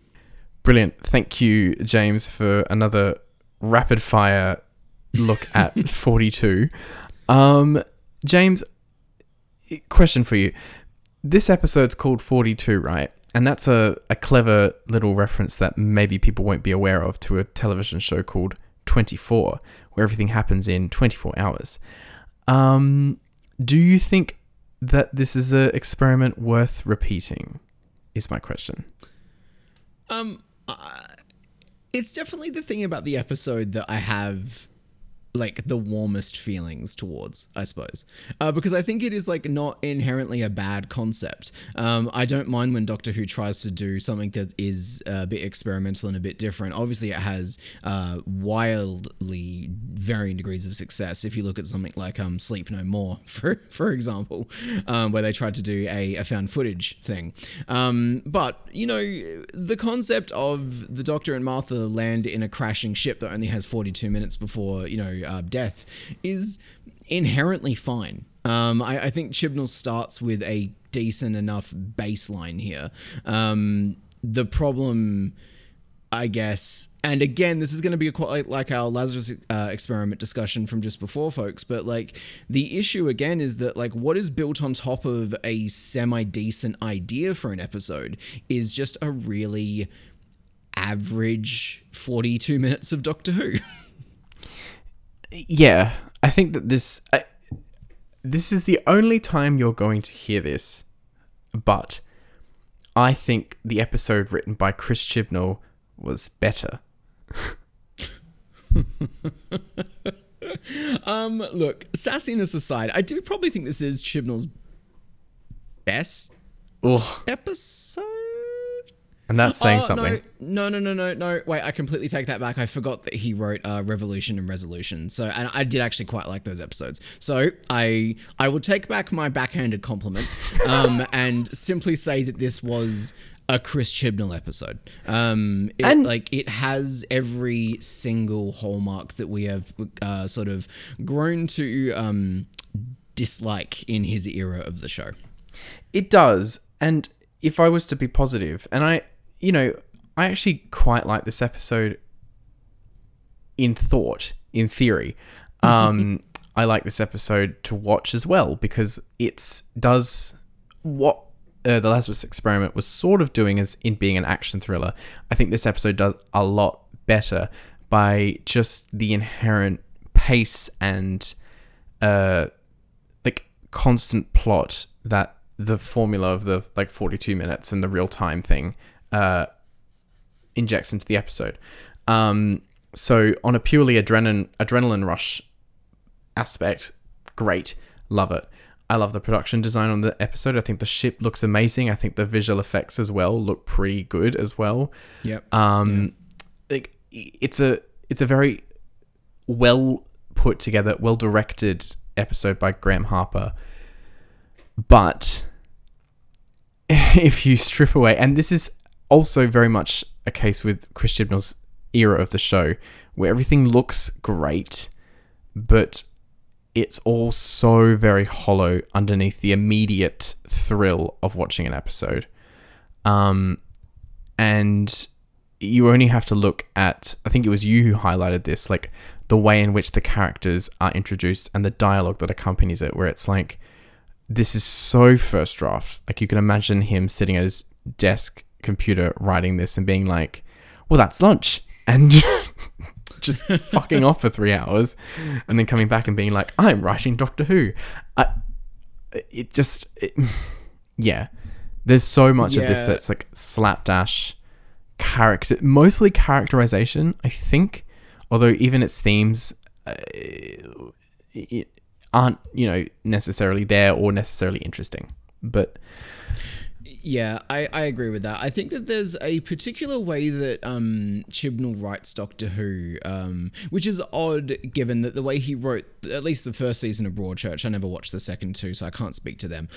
Brilliant. Thank you, James, for another rapid fire look at 42. Um, James, question for you. This episode's called 42, right? And that's a, a clever little reference that maybe people won't be aware of to a television show called 24, where everything happens in 24 hours. Um, do you think that this is an experiment worth repeating? Is my question. Um, uh, it's definitely the thing about the episode that I have like the warmest feelings towards, I suppose, uh, because I think it is like not inherently a bad concept. Um, I don't mind when Doctor Who tries to do something that is a bit experimental and a bit different. Obviously, it has uh, wildly varying degrees of success. If you look at something like um, Sleep No More, for for example, um, where they tried to do a, a found footage thing. Um, but you know, the concept of the Doctor and Martha land in a crashing ship that only has 42 minutes before you know uh, death is inherently fine. Um, I, I, think Chibnall starts with a decent enough baseline here. Um, the problem, I guess, and again, this is going to be quite like our Lazarus uh, experiment discussion from just before, folks. But like the issue again is that like what is built on top of a semi decent idea for an episode is just a really average 42 minutes of Doctor Who. yeah, I think that this I, this is the only time you're going to hear this, but I think the episode written by Chris Chibnall was better. um, look, sassiness aside, I do probably think this is Chibnall's best Ugh. episode. And that's saying oh, something. No, no, no, no, no. Wait, I completely take that back. I forgot that he wrote uh, Revolution and Resolution. So, and I did actually quite like those episodes. So, I I will take back my backhanded compliment, um, and simply say that this was a Chris Chibnall episode. Um, it, And- like it has every single hallmark that we have uh, sort of grown to um, dislike in his era of the show. It does. And if I was to be positive, and I, you know, I actually quite like this episode in thought, in theory. Um, I like this episode to watch as well because it's does what uh, the Lazarus Experiment was sort of doing as in being an action thriller. I think this episode does a lot better by just the inherent pace and uh, like constant plot that the formula of the like 42 minutes and the real time thing uh, injects into the episode. Um, so on a purely adrenaline adrenaline rush aspect, great, love it. I love the production design on the episode. I think the ship looks amazing. I think the visual effects as well look pretty good as well. Yep. Um, like it's a it's a very well put together, well directed episode by Graeme Harper. But if you strip away, and this is also very much a case with Chris Chibnall's era of the show, where everything looks great, but it's all so very hollow underneath the immediate thrill of watching an episode. Um, and you only have to look at, I think it was you who highlighted this, like the way in which the characters are introduced and the dialogue that accompanies it, where it's like, this is so first draft. Like you can imagine him sitting at his desk computer writing this and being like, well, that's lunch. And just fucking off for three hours and then coming back and being like, I'm writing Doctor Who. I, it just, it, yeah. There's so much of this that's like slapdash character, mostly characterization, I think. Although even its themes uh, it aren't, you know, necessarily there or necessarily interesting. But Yeah, I, I agree with that. I think that there's a particular way that um, Chibnall writes Doctor Who, um, which is odd given that the way he wrote at least the first season of Broadchurch, I never watched the second two, so I can't speak to them.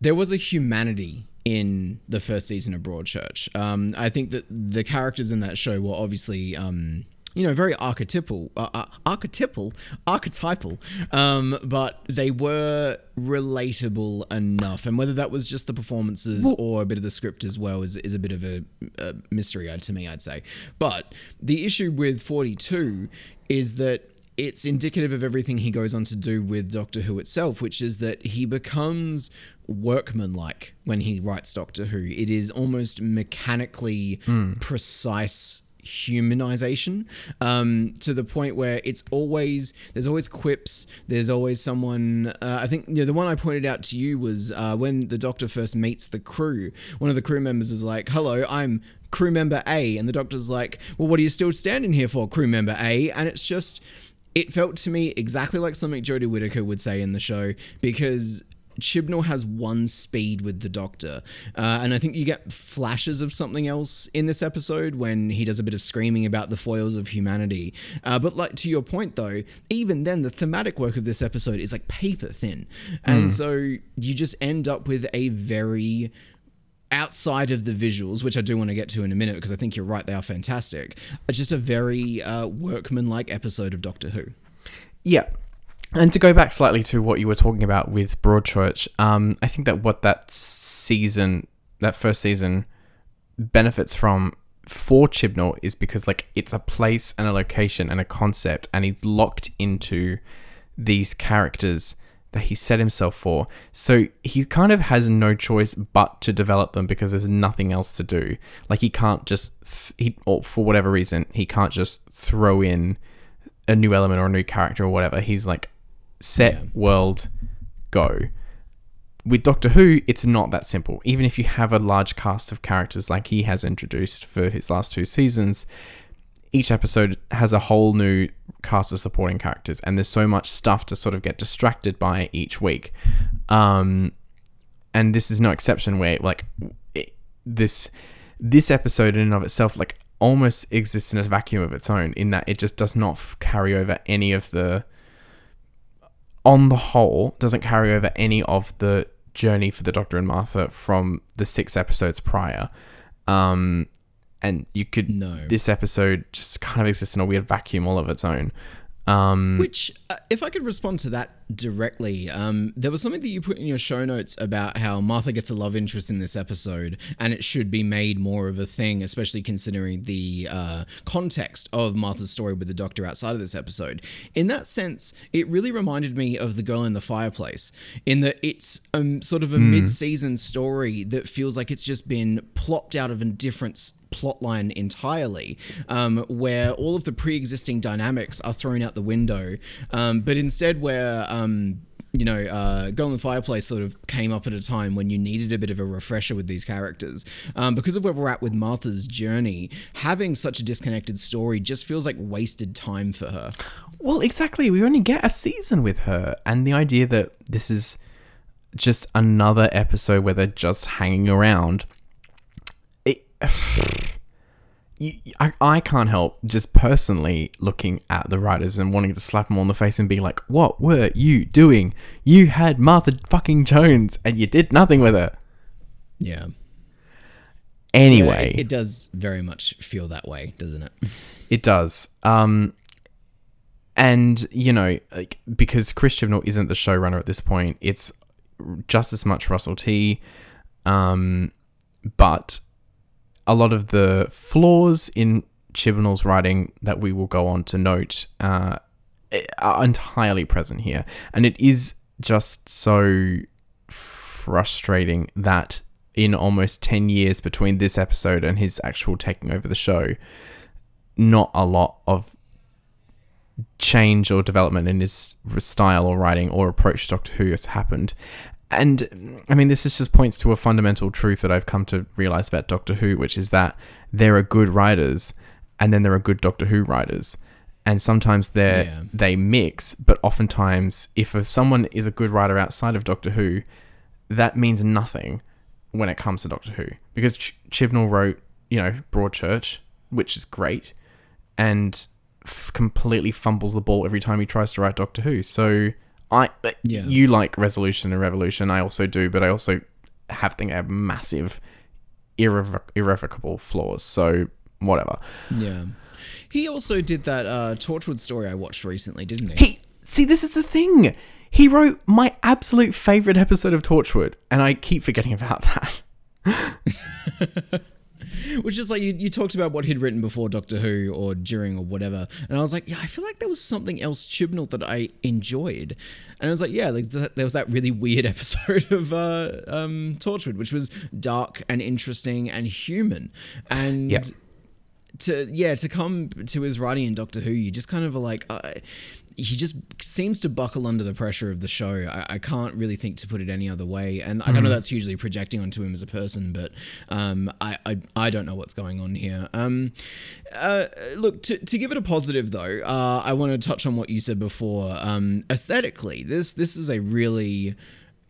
There was a humanity in the first season of Broadchurch. Um, I think that the characters in that show were obviously. Um, you know, very archetypal, uh, uh, archetypal, archetypal, um, but they were relatable enough. And whether that was just the performances or a bit of the script as well is, is a bit of a, a mystery uh, to me, I'd say. But the issue with 42 is that it's indicative of everything he goes on to do with Doctor Who itself, which is that he becomes workmanlike when he writes Doctor Who. It is almost mechanically precise humanization um, to the point where it's always there's always quips there's always someone uh, i think you know, the one i pointed out to you was uh, when the doctor first meets the crew one of the crew members is like hello i'm crew member a and the doctor's like well what are you still standing here for crew member a? And it's just it felt to me exactly like something Jodie Whittaker would say in the show because Chibnall has one speed with the Doctor, uh, and I think you get flashes of something else in this episode when he does a bit of screaming about the foils of humanity. Uh, but like to your point though, even then the thematic work of this episode is like paper thin, and so you just end up with a very outside of the visuals, which I do want to get to in a minute because I think you're right, they are fantastic. It's just a very uh, workman-like episode of Doctor Who. Yeah. And to go back slightly to what you were talking about with Broadchurch, um, I think that what that season, that first season, benefits from for Chibnall is because like it's a place and a location and a concept, and he's locked into these characters that he set himself for. So he kind of has no choice but to develop them because there's nothing else to do. Like he can't just th- he or for whatever reason he can't just throw in a new element or a new character or whatever. He's like set world go. With Doctor Who, it's not that simple. Even if you have a large cast of characters like he has introduced for his last two seasons, each episode has a whole new cast of supporting characters, and there's so much stuff to sort of get distracted by each week. Um, and this is no exception where like it, this this episode in and of itself like almost exists in a vacuum of its own in that it just does not f- carry over any of the on the whole doesn't carry over any of the journey for the doctor and martha from the six episodes prior um and you could No. this episode just kind of exists in a weird vacuum all of its own um Which, uh, if I could respond to that directly, um, there was something that you put in your show notes about how Martha gets a love interest in this episode, and it should be made more of a thing, especially considering the uh, context of Martha's story with the Doctor outside of this episode. In that sense, it really reminded me of The Girl in the Fireplace, in that it's um, sort of a mid season story that feels like it's just been plopped out of a different plotline entirely, um, where all of the pre-existing dynamics are thrown out the window, um, but instead where um, you know, uh, Girl in the Fireplace sort of came up at a time when you needed a bit of a refresher with these characters. Um, because of where we're at with Martha's journey, having such a disconnected story just feels like wasted time for her. Well, exactly. We only get a season with her, and the idea that this is just another episode where they're just hanging around. It, you, I, I can't help just personally looking at the writers and wanting to slap them on the face and be like, "What were you doing? You had Martha fucking Jones, and you did nothing with her." Yeah. Anyway, It, it does very much feel that way, doesn't it? It does. Um, and you know, like because Chris Chibnall isn't the showrunner at this point, it's just as much Russell T. Um, but a lot of the flaws in Chibnall's writing that we will go on to note uh, are entirely present here, and it is just so frustrating that in almost 10 years between this episode and his actual taking over the show not a lot of change or development in his style or writing or approach to Doctor Who has happened. And I mean, this is just points to a fundamental truth that I've come to realize about Doctor Who, which is that there are good writers and then there are good Doctor Who writers. And sometimes they Yeah. they mix, but oftentimes, if someone is a good writer outside of Doctor Who, that means nothing when it comes to Doctor Who because Ch- Chibnall wrote, you know, Broadchurch, which is great, and f- completely fumbles the ball every time he tries to write Doctor Who. So I, Yeah. you like Resolution and Revolution, I also do, but I also have think I have massive, irrevoc- irrevocable flaws. So whatever. Yeah. He also did that uh, Torchwood story I watched recently, didn't he? He see, this is the thing. He wrote my absolute favorite episode of Torchwood, and I keep forgetting about that. Which is like you, you talked about what he'd written before Doctor Who or during or whatever, and I was like, yeah, I feel like there was something else Chibnall that I enjoyed, and I was like, yeah, like there was that really weird episode of uh, um, Torchwood, which was dark and interesting and human, and Yep. to yeah to come to his writing in Doctor Who, you just kind of are like. Uh, he just seems to buckle under the pressure of the show. I, I can't really think to put it any other way. And I don't know that's hugely projecting onto him as a person, but um, I, I I don't know what's going on here. Um, uh, look, to, to give it a positive though, uh, I want to touch on what you said before. Um, aesthetically, this this is a really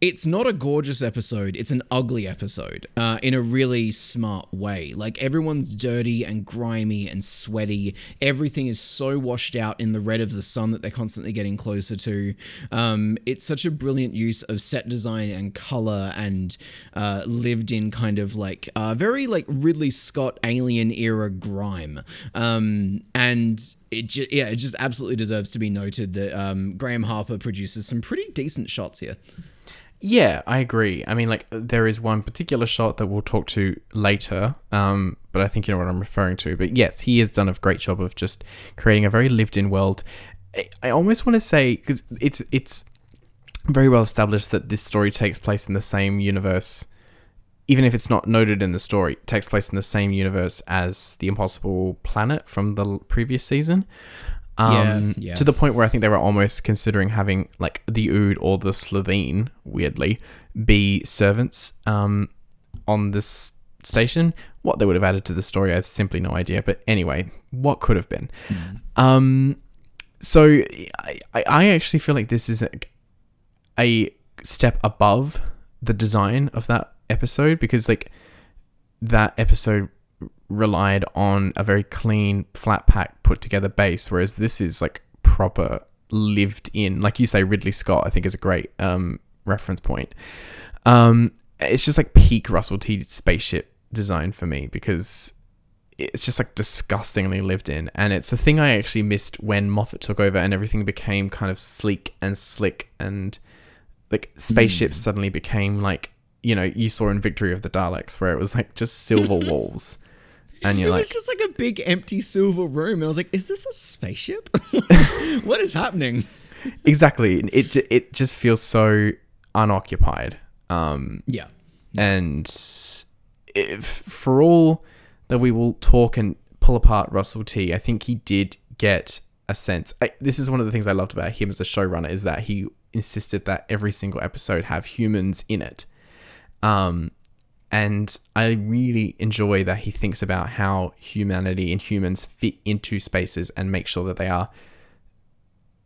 it's not a gorgeous episode it's an ugly episode uh, in a really smart way. Like everyone's dirty and grimy and sweaty. Everything is so washed out in the red of the sun that they're constantly getting closer to. Um, it's such a brilliant use of set design and color and uh, lived in kind of like uh, very like ridley scott alien era grime. Um, and it ju- yeah it just absolutely deserves to be noted that um, graeme harper produces some pretty decent shots here Yeah, I agree. I mean, like, there is one particular shot that we'll talk to later, um, but I think you know what I'm referring to. But yes, he has done a great job of just creating a very lived-in world. I, I almost want to say because it's it's very well established that this story takes place in the same universe, even if it's not noted in the story. Takes place in the same universe as the Impossible Planet from the previous season. Um, Yeah, yeah. To the point where I think they were almost considering having like the Ood or the Slitheen, weirdly, be servants um, on this station. What they would have added to the story, I have simply no idea. But anyway, what could have been? Um, so I, I I actually feel like this is a, a step above the design of that episode because like that episode relied on a very clean, flat pack, put together base, whereas this is like proper lived in. Like you say, Ridley Scott, I think is a great um, reference point. Um, it's just like peak Russell T spaceship design for me because it's just like disgustingly lived in, and it's a thing I actually missed when Moffat took over and everything became kind of sleek and slick and like spaceships suddenly became like you know you saw in Victory of the Daleks where it was like just silver walls. And you're it like, was just like a big empty silver room. And I was like, is this a spaceship? what is happening? exactly. It it just feels so unoccupied. Um, Yeah. and if, for all that we will talk and pull apart Russell T, I think he did get a sense. I, this is one of the things I loved about him as a showrunner is that he insisted that every single episode have humans in it. Um, and I really enjoy that he thinks about how humanity and humans fit into spaces and make sure that they are,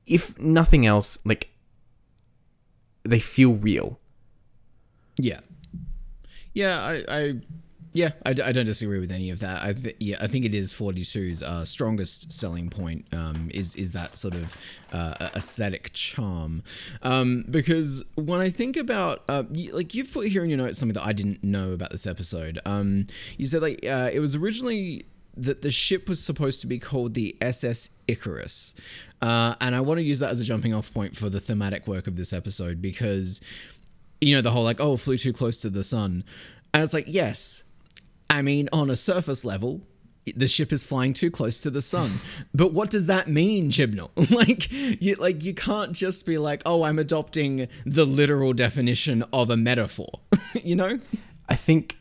if nothing else, like they feel real. Yeah. Yeah, I, I yeah, I, d- I don't disagree with any of that. I th- yeah, I think it is 42's uh, strongest selling point um, is is that sort of uh, aesthetic charm. Um, because when I think about uh, like you've put here in your notes something that I didn't know about this episode. Um, you said like uh, it was originally that the ship was supposed to be called the SS Icarus. Uh, and I want to use that as a jumping off point for the thematic work of this episode because, you know, the whole like, oh, flew too close to the sun. And it's like, yes, I mean, on a surface level, the ship is flying too close to the sun. But what does that mean, Chibnall? like, you like you can't just be like, oh, I'm adopting the literal definition of a metaphor. you know? I think,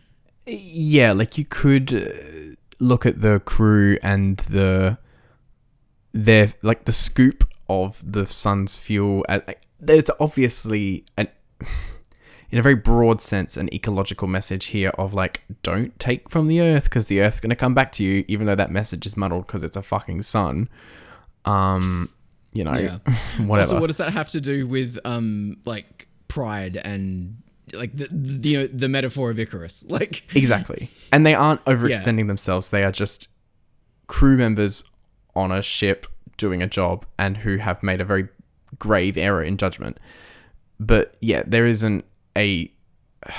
yeah, like you could uh, look at the crew and the their like the scoop of the sun's fuel. uh, like, There's obviously an in a very broad sense an ecological message here of like don't take from the earth because the earth's going to come back to you even though that message is muddled because it's a fucking sun um you know Yeah. whatever Also, what does that have to do with um like pride and like the the, you know, the metaphor of Icarus? Like, Exactly. And they aren't overextending themselves. They are just crew members on a ship doing a job and who have made a very grave error in judgment. But yeah, there isn't a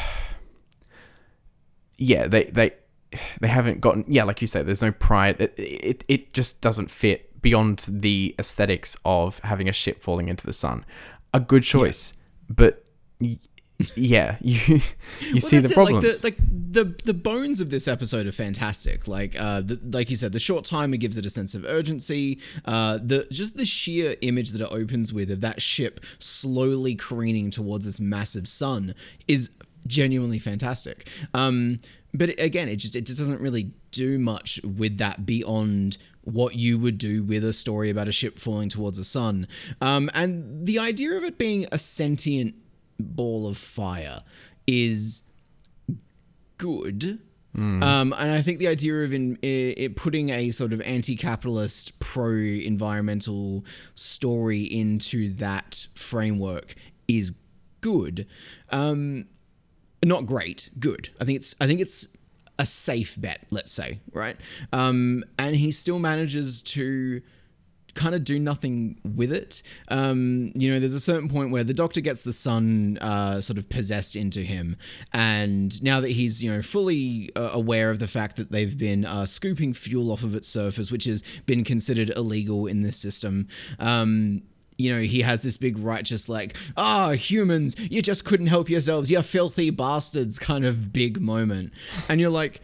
yeah, they they they haven't gotten yeah, like you say, there's no pride. It it, it just doesn't fit beyond the aesthetics of having a ship falling into the sun. A good choice, but y- yeah, you you Well, see the problems. Like the, like the the bones of this episode are fantastic. Like uh, the, like you said, the short timer gives it a sense of urgency. Uh, the just the sheer image that it opens with of that ship slowly careening towards this massive sun is genuinely fantastic. Um, but it- again, it just it just doesn't really do much with that beyond what you would do with a story about a ship falling towards a sun. Um, and the idea of it being a sentient ball of fire is good. Um, and I think the idea of in, it putting a sort of anti-capitalist, pro-environmental story into that framework is good. Um, not great, good. I think it's I think it's a safe bet, let's say, right? Um, and he still manages to kind of do nothing with it. Um, you know, there's a certain point where the doctor gets the sun uh, sort of possessed into him, and now that he's you know fully uh, aware of the fact that they've been uh, scooping fuel off of its surface, which has been considered illegal in this system. Um, you know, he has this big righteous, like, ah, humans, you just couldn't help yourselves, you filthy bastards kind of big moment. And you're like,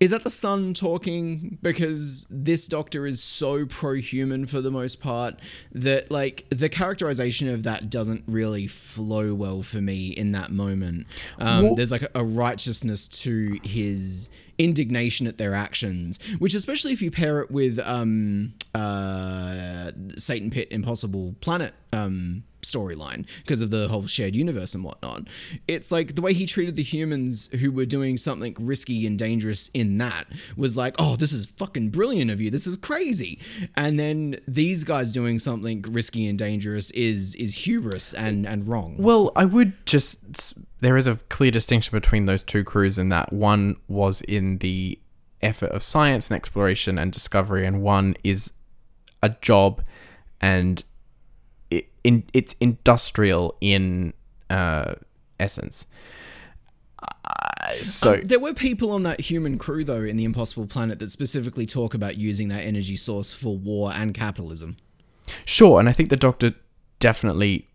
is that the sun talking? Because this doctor is so pro human for the most part that, like, the characterization of that doesn't really flow well for me in that moment. Um, there's like a, righteousness to his indignation at their actions, which, especially if you pair it with um, uh, Satan Pit Impossible Planet um, storyline because of the whole shared universe and whatnot. It's like the way he treated the humans who were doing something risky and dangerous in that was like, oh, this is fucking brilliant of you. This is crazy. And then these guys doing something risky and dangerous is is hubris and and wrong. Well, I would just. There is a clear distinction between those two crews in that one was in the effort of science and exploration and discovery, and one is a job and in, it's industrial in uh, essence. Uh, so There were people on that human crew though in the Impossible Planet that specifically talk about using that energy source for war and capitalism. Sure, and I think the Doctor definitely,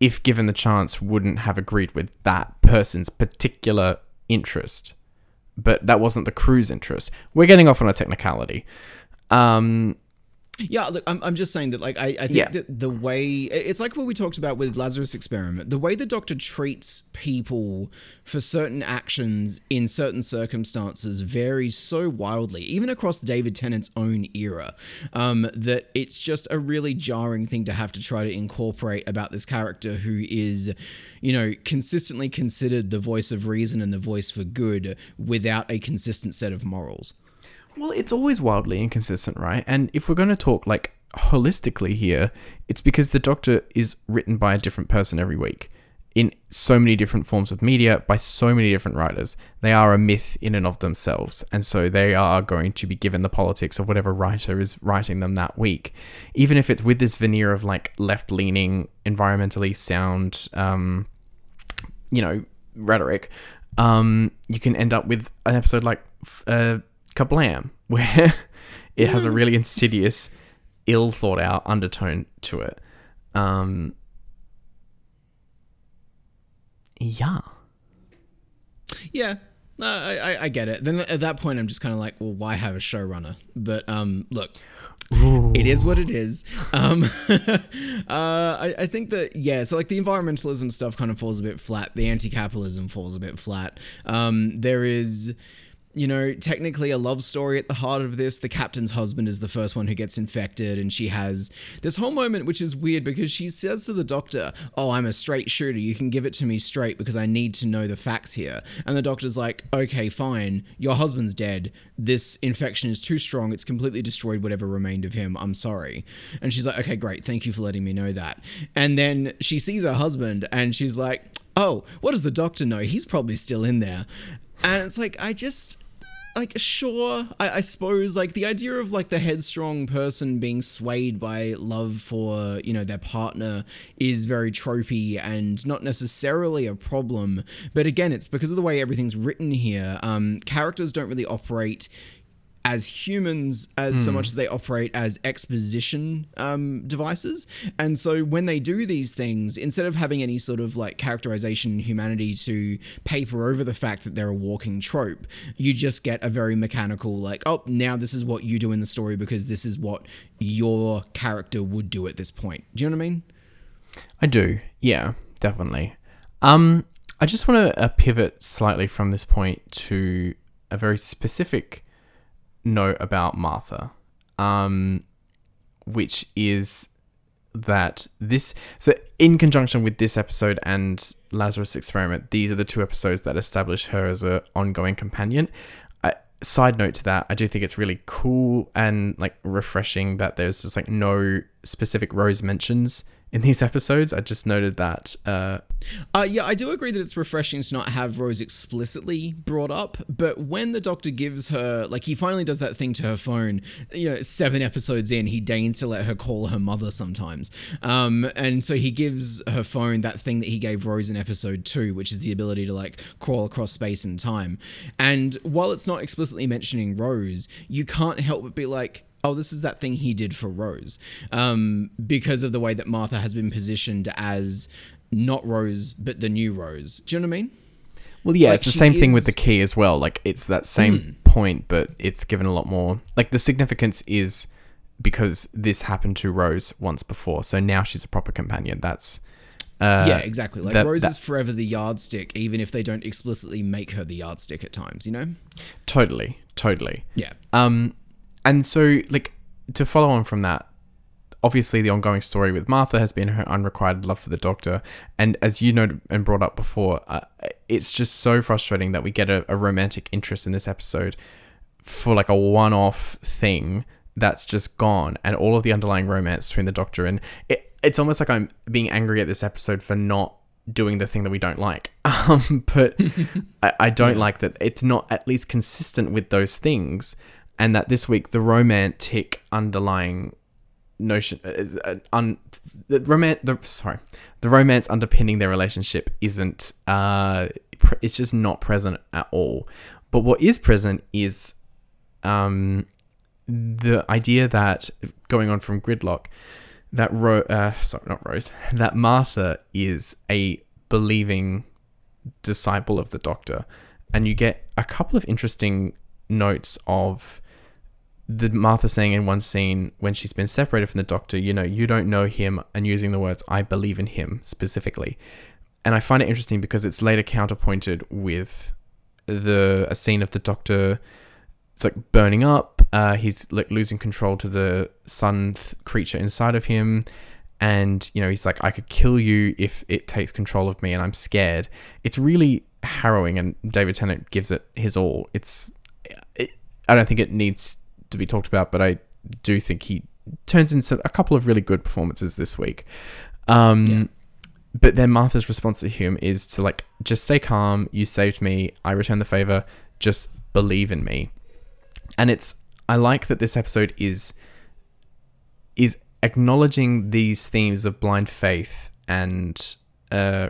if given the chance, wouldn't have agreed with that person's particular interest. But that wasn't the crew's interest. We're getting off on a technicality. Um, Yeah, look, I'm, I'm just saying that, like, I, I think Yeah. that the way it's like what we talked about with Lazarus experiment, the way the Doctor treats people for certain actions in certain circumstances varies so wildly, even across David Tennant's own era, um, that it's just a really jarring thing to have to try to incorporate about this character who is, you know, consistently considered the voice of reason and the voice for good without a consistent set of morals. Well, it's always wildly inconsistent, right? And if we're going to talk like holistically here, it's because the Doctor is written by a different person every week in so many different forms of media by so many different writers. They are a myth in and of themselves, and so they are going to be given the politics of whatever writer is writing them that week, even if it's with this veneer of like left-leaning, environmentally sound, um, you know, rhetoric. Um, you can end up with an episode like uh, Kablam, where it has a really insidious, ill thought out undertone to it. Um, yeah. Yeah, no, I, I get it. Then at that point, I'm just kind of like, well, why have a showrunner? But um, look, it is what it is. Um, uh, I, I think that yeah. So like the environmentalism stuff kind of falls a bit flat. The anti-capitalism falls a bit flat. Um, there is. You know, technically a love story at the heart of this. The captain's husband is the first one who gets infected, and she has this whole moment, which is weird because she says to the doctor, Oh, I'm a straight shooter. You can give it to me straight because I need to know the facts here. And the doctor's like, Okay, fine. Your husband's dead. This infection is too strong. It's completely destroyed whatever remained of him. I'm sorry. And she's like, Okay, great. Thank you for letting me know that. And then she sees her husband and she's like, Oh, what does the doctor know? He's probably still in there. And it's like, I just like sure I, I suppose like the idea of like the headstrong person being swayed by love for you know their partner is very tropey and not necessarily a problem. But again it's because of the way everything's written here. Um characters don't really operate as humans as so much as they operate as exposition um, devices. And so when they do these things, instead of having any sort of like characterization humanity to paper over the fact that they're a walking trope, you just get a very mechanical, like, oh, now this is what you do in the story because this is what your character would do at this point. Do you know what I mean? I do. Yeah, definitely. Um, I just want to uh, pivot slightly from this point to a very specific note about Martha, um, which is that this so in conjunction with this episode and Lazarus Experiment, these are the two episodes that establish her as a ongoing companion. I, side note to that, I do think it's really cool and like refreshing that there's just like no specific Rose mentions in these episodes. I just noted that. Uh, Uh, yeah, I do agree that it's refreshing to not have Rose explicitly brought up, but when the doctor gives her, like, he finally does that thing to her phone, you know, seven episodes in, he deigns to let her call her mother sometimes. Um, and so he gives her phone that thing that he gave Rose in episode two, which is the ability to, like, crawl across space and time. And while it's not explicitly mentioning Rose, you can't help but be like, oh, this is that thing he did for Rose. Um, because of the way that Martha has been positioned as not Rose, but the new Rose. Do you know what I mean? well, yeah, Like, it's the same thing with the key as well. Like it's that same point, but it's given a lot more. Like the significance is because this happened to Rose once before, so now she's a proper companion. That's uh, yeah, exactly. Like that- Rose that- is forever the yardstick, even if they don't explicitly make her the yardstick at times, you know? totally, totally. Yeah. Um, and so like to follow on from that, obviously the ongoing story with Martha has been her unrequited love for the Doctor, and as you noted and brought up before, uh, it's just so frustrating that we get a, a romantic interest in this episode for like a one-off thing that's just gone, and all of the underlying romance between the Doctor and it. It's almost like I'm being angry at this episode for not doing the thing that we don't like. Um, but I, I don't like that it's not at least consistent with those things, and that this week the romantic underlying notion is uh, un the romance the sorry the romance underpinning their relationship isn't uh pre- it's just not present at all. But what is present is um the idea that going on from gridlock that Ro- uh, sorry not Rose that Martha is a believing disciple of the Doctor, and you get a couple of interesting notes of the Martha saying in one scene when she's been separated from the doctor, you know, you don't know him, and using the words "I believe in him" specifically, and I find it interesting because it's later counterpointed with the a scene of the doctor. It's like burning up. Uh, he's like losing control to the sun th- creature inside of him, and you know he's like, "I could kill you if it takes control of me, and I'm scared." It's really harrowing, and David Tennant gives it his all. It's, it, I don't think it needs to be talked about, but I do think he turns in some, a couple of really good performances this week. Um, But then Martha's response to him is to like, just stay calm. You saved me. I return the favor. Just believe in me. And it's I like that this episode is is acknowledging these themes of blind faith and uh,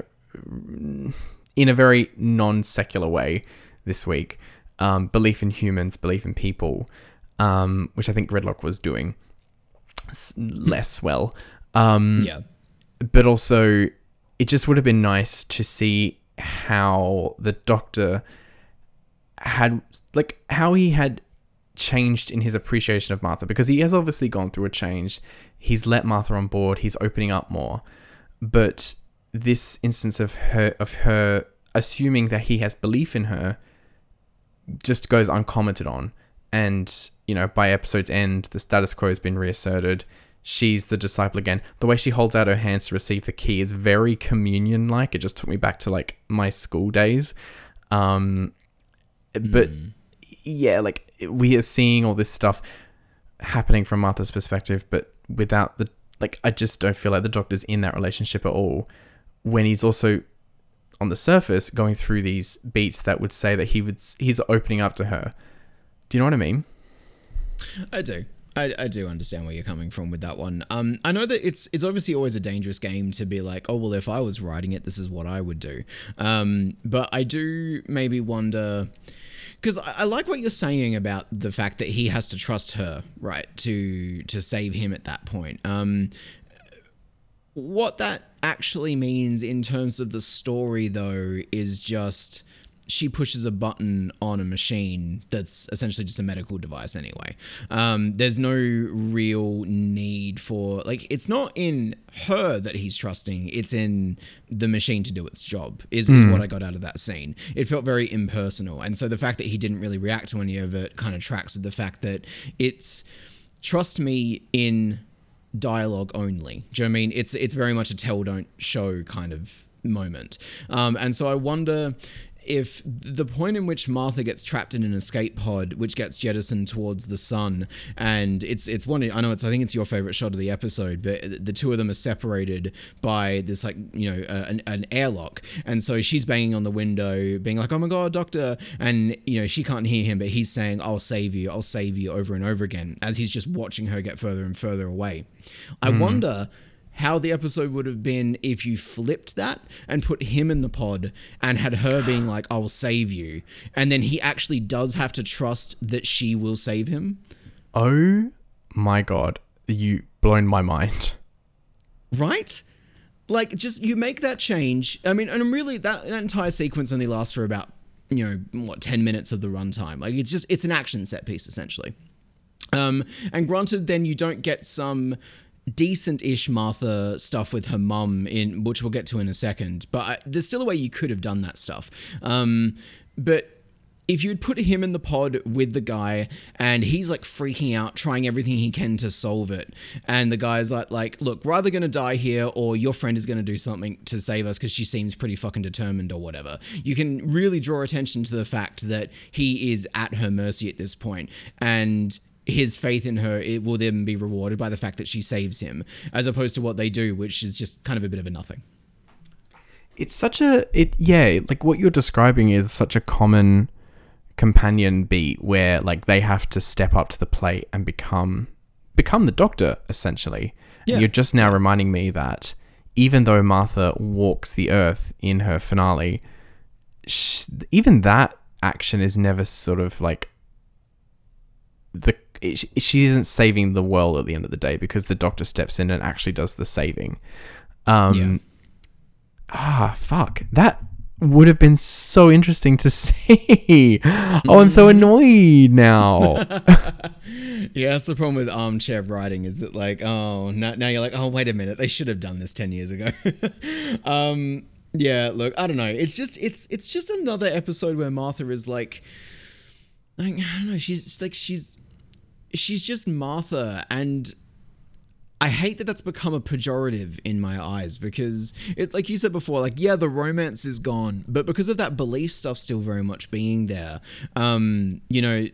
in a very non secular way this week. Um, belief in humans, belief in people, um, which I think Gridlock was doing s- less well. Um, Yeah. but also it just would have been nice to see how the doctor had like how he had changed in his appreciation of Martha because he has obviously gone through a change. He's let Martha on board, he's opening up more. But this instance of her of her assuming that he has belief in her just goes uncommented on. And, you know, by episode's end, the status quo has been reasserted. She's the disciple again. The way she holds out her hands to receive the key is very communion like. It just took me back to like my school days. Um, but yeah, like we are seeing all this stuff happening from Martha's perspective, but without the like, I just don't feel like the doctor's in that relationship at all. When he's also on the surface going through these beats that would say that he would he's opening up to her. Do you know what I mean? I do. I, I do understand where you're coming from with that one. Um, I know that it's it's obviously always a dangerous game to be like, oh well, if I was writing it, this is what I would do. Um, but I do maybe wonder because I, I like what you're saying about the fact that he has to trust her, right, to to save him at that point. Um, what that actually means in terms of the story, though, is just she pushes a button on a machine that's essentially just a medical device anyway. Um, there's no real need for, like, it's not in her that he's trusting, it's in the machine to do its job, is, is what I got out of that scene. It felt very impersonal. And so the fact that he didn't really react to any of it kind of tracks with the fact that it's trust me in dialogue only. Do you know what I mean? It's it's very much a tell don't show kind of moment. Um, and so I wonder if the point in which Martha gets trapped in an escape pod, which gets jettisoned towards the sun, and it's it's one I know it's I think it's your favorite shot of the episode, but the two of them are separated by this like you know uh, an, an airlock, and so she's banging on the window, being like, "Oh my god, doctor!" and you know she can't hear him, but he's saying, "I'll save you, I'll save you" over and over again as he's just watching her get further and further away. I wonder how the episode would have been if you flipped that and put him in the pod and had her being like, I'll save you. And then he actually does have to trust that she will save him. Oh my god, you blown my mind. Right? Like, just you make that change. I mean, and really, that, that entire sequence only lasts for about, you know, what, 10 minutes of the runtime. Like, it's just, it's an action set piece, essentially. Um, and granted, then you don't get some decent-ish Martha stuff with her mum in which we'll get to in a second. But I, there's still a way you could have done that stuff. Um, but if you'd put him in the pod with the guy and he's like freaking out, trying everything he can to solve it, and the guy's like, like, look, we're either gonna die here or your friend is gonna do something to save us because she seems pretty fucking determined or whatever. You can really draw attention to the fact that he is at her mercy at this point, and his faith in her it will then be rewarded by the fact that she saves him, as opposed to what they do, which is just kind of a bit of a nothing. It's such a it yeah, like what you're describing is such a common companion beat where like they have to step up to the plate and become become the doctor essentially. Yeah. You're just now reminding me that even though Martha walks the earth in her finale, sh- even that action is never sort of like the it, she isn't saving the world at the end of the day because the doctor steps in and actually does the saving. Um Yeah. ah fuck that would have been so interesting to see. oh, I'm so annoyed now. Yeah, that's the problem with armchair writing is that like, oh, now, now you're like, oh, wait a minute, they should have done this ten years ago. um, yeah, look, I don't know. It's just it's it's just another episode where Martha is like, like I don't know, she's like she's she's just Martha and. I hate that that's become a pejorative in my eyes because it's like you said before, like yeah, the romance is gone, but because of that belief stuff still very much being there, um, you know,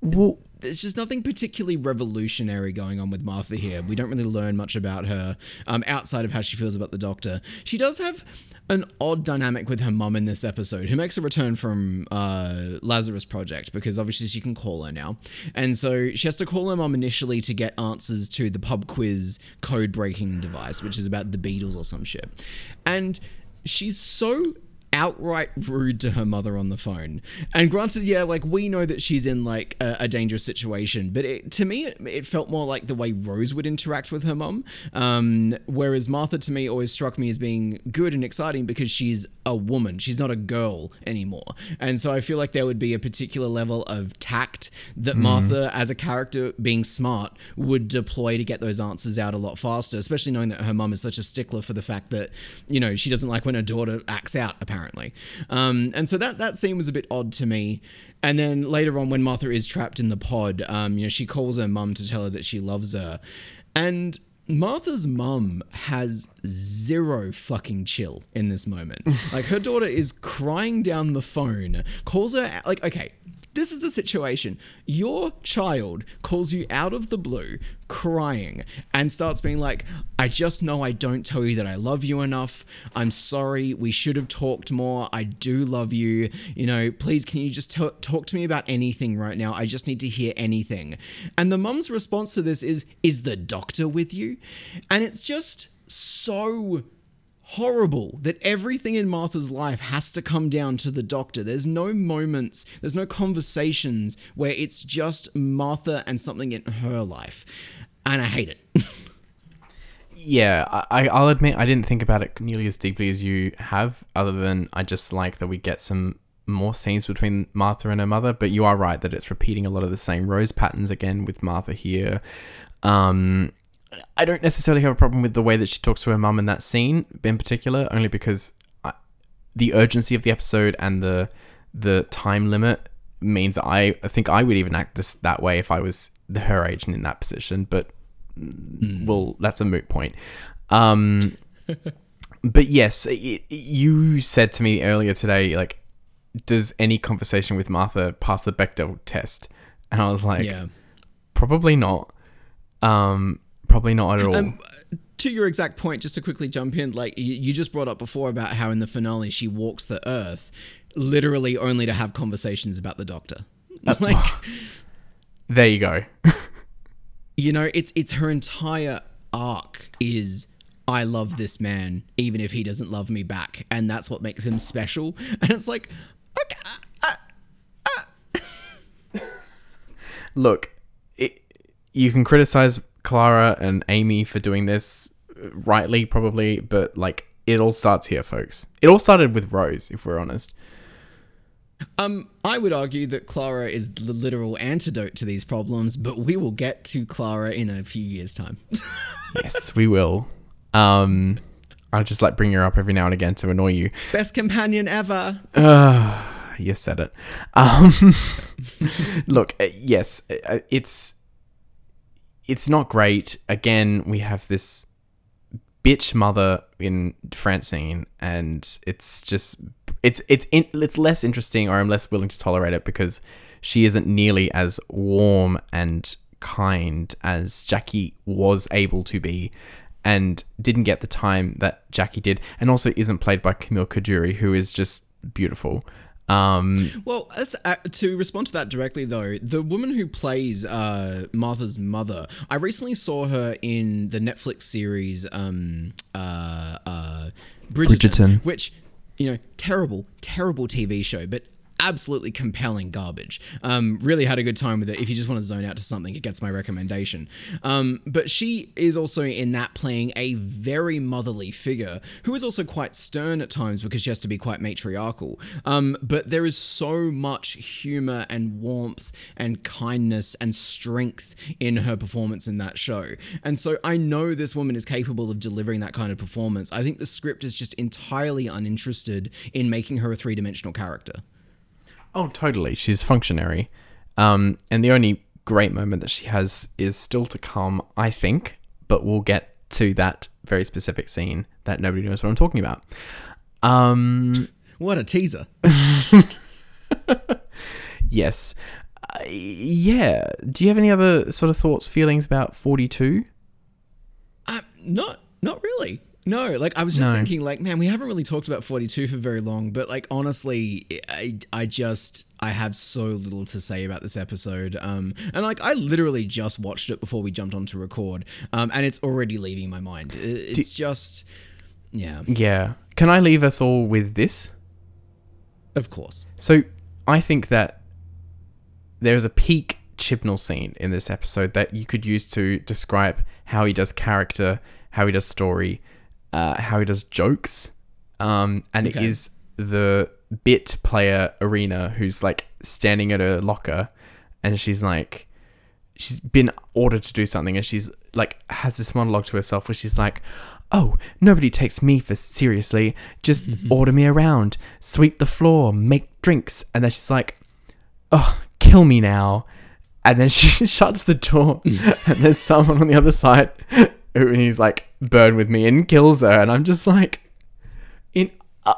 well, there's just nothing particularly revolutionary going on with Martha here. We don't really learn much about her um, outside of how she feels about the Doctor. She does have an odd dynamic with her mum in this episode, who makes a return from uh, Lazarus Project because obviously she can call her now, and so she has to call her mum initially to get answers to the pub quiz code breaking device, which is about the Beatles or some shit, and she's so outright rude to her mother on the phone. And granted, yeah, like we know that she's in like a, a dangerous situation, but it, to me, it, it, felt more like the way Rose would interact with her mom. Um, whereas Martha, to me, always struck me as being good and exciting because she's a woman. She's not a girl anymore. And so I feel like there would be a particular level of tact that Martha, as a character, being smart, would deploy to get those answers out a lot faster, especially knowing that her mom is such a stickler for the fact that, you know, she doesn't like when her daughter acts out, apparently. Um, and so that, that scene was a bit odd to me. And then later on, when Martha is trapped in the pod, um, you know, she calls her mum to tell her that she loves her. And Martha's mum has zero fucking chill in this moment. like her daughter is crying down the phone, calls her like okay, this is the situation. Your child calls you out of the blue, crying, and starts being like, I just know I don't tell you that I love you enough. I'm sorry. We should have talked more. I do love you. You know, please, can you just t- talk to me about anything right now? I just need to hear anything. And the mum's response to this is, Is the doctor with you? And it's just so horrible that everything in Martha's life has to come down to the doctor. There's no moments, there's no conversations where it's just Martha and something in her life. And I hate it. yeah, I, I'll admit I didn't think about it nearly as deeply as you have, other than I just like that we get some more scenes between Martha and her mother. But you are right that it's repeating a lot of the same rose patterns again with Martha here. Um, I don't necessarily have a problem with the way that she talks to her mum in that scene in particular, only because I, the urgency of the episode and the the time limit means that I, I think I would even act this that way if I was the, her age and in that position. But well, that's a moot point. Um, but yes, it, you said to me earlier today, like, does any conversation with Martha pass the Bechdel test? And I was like, yeah. probably not. Um, probably not at all. Um, to your exact point, just to quickly jump in, like you, just brought up before about how in the finale she walks the earth, literally only to have conversations about the doctor. Uh, like, there you go. you know, it's it's her entire arc is I love this man, even if he doesn't love me back, and that's what makes him special. And it's like, okay, uh, uh, Look, it, you can criticize Clara and Amy for doing this rightly, probably, but like it all starts here, folks. It all started with Rose, if we're honest. Um, I would argue that Clara is the literal antidote to these problems, but we will get to Clara in a few years' time. yes, we will. Um, I'll just like bring her up every now and again to annoy you. Best companion ever. Uh, you said it. Um, look, uh, yes, uh, it's it's not great. Again, we have this bitch mother in Francine, and it's just it's it's in, it's less interesting, or I'm less willing to tolerate it because she isn't nearly as warm and kind as Jackie was able to be, and didn't get the time that Jackie did, and also isn't played by Camille Coduri, who is just beautiful. Um, well, that's, uh, to respond to that directly, though, the woman who plays uh, Martha's mother, I recently saw her in the Netflix series um, uh, uh, Bridgerton, Bridgerton. which, you know, terrible, terrible TV show, but absolutely compelling garbage. Um, really had a good time with it. If you just want to zone out to something, it gets my recommendation. Um, but she is also in that playing a very motherly figure who is also quite stern at times because she has to be quite matriarchal. Um, but there is so much humor and warmth and kindness and strength in her performance in that show. And so I know this woman is capable of delivering that kind of performance. I think the script is just entirely uninterested in making her a three dimensional character. Oh, totally. She's functionary. Um, and the only great moment that she has is still to come, I think, but we'll get to that very specific scene that nobody knows what I'm talking about. Um, What a teaser. yes. Uh, yeah. Do you have any other sort of thoughts, feelings about 42? Uh, not not really. No, like I was just No. thinking, like, man, we haven't really talked about 42 for very long, but like honestly, I, I just I have so little to say about this episode. Um, and like I literally just watched it before we jumped on to record, um, and it's already leaving my mind. It- It's just, yeah, Yeah. Can I leave us all with this? of course. So I think that there's a peak Chibnall scene in this episode that you could use to describe how he does character, how he does story, uh, how he does jokes. Um, and it Okay. is the bit player Erina who's like standing at a locker and she's like, she's been ordered to do something and she's like has this monologue to herself where she's like oh nobody takes me for seriously. Just order me around. Sweep the floor. Make drinks. And then she's like oh kill me now. And then she shuts the door and there's someone on the other side and he's like burn with me and kills her and i'm just like in uh,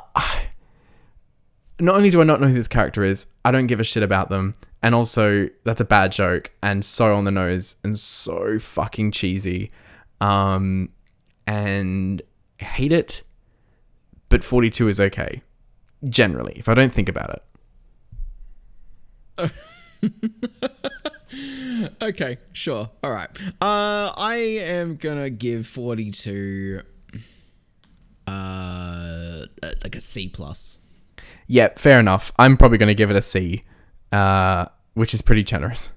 not only do I not know who this character is, I don't give a shit about them. And also, that's a bad joke and so on the nose and so fucking cheesy. Um, and hate it. But 42 is okay. Generally, if I don't think about it. Okay, sure. All right. Uh, I am gonna give 42, uh, like a C plus. Yeah, fair enough. I'm probably to give it a C, uh, which is pretty generous.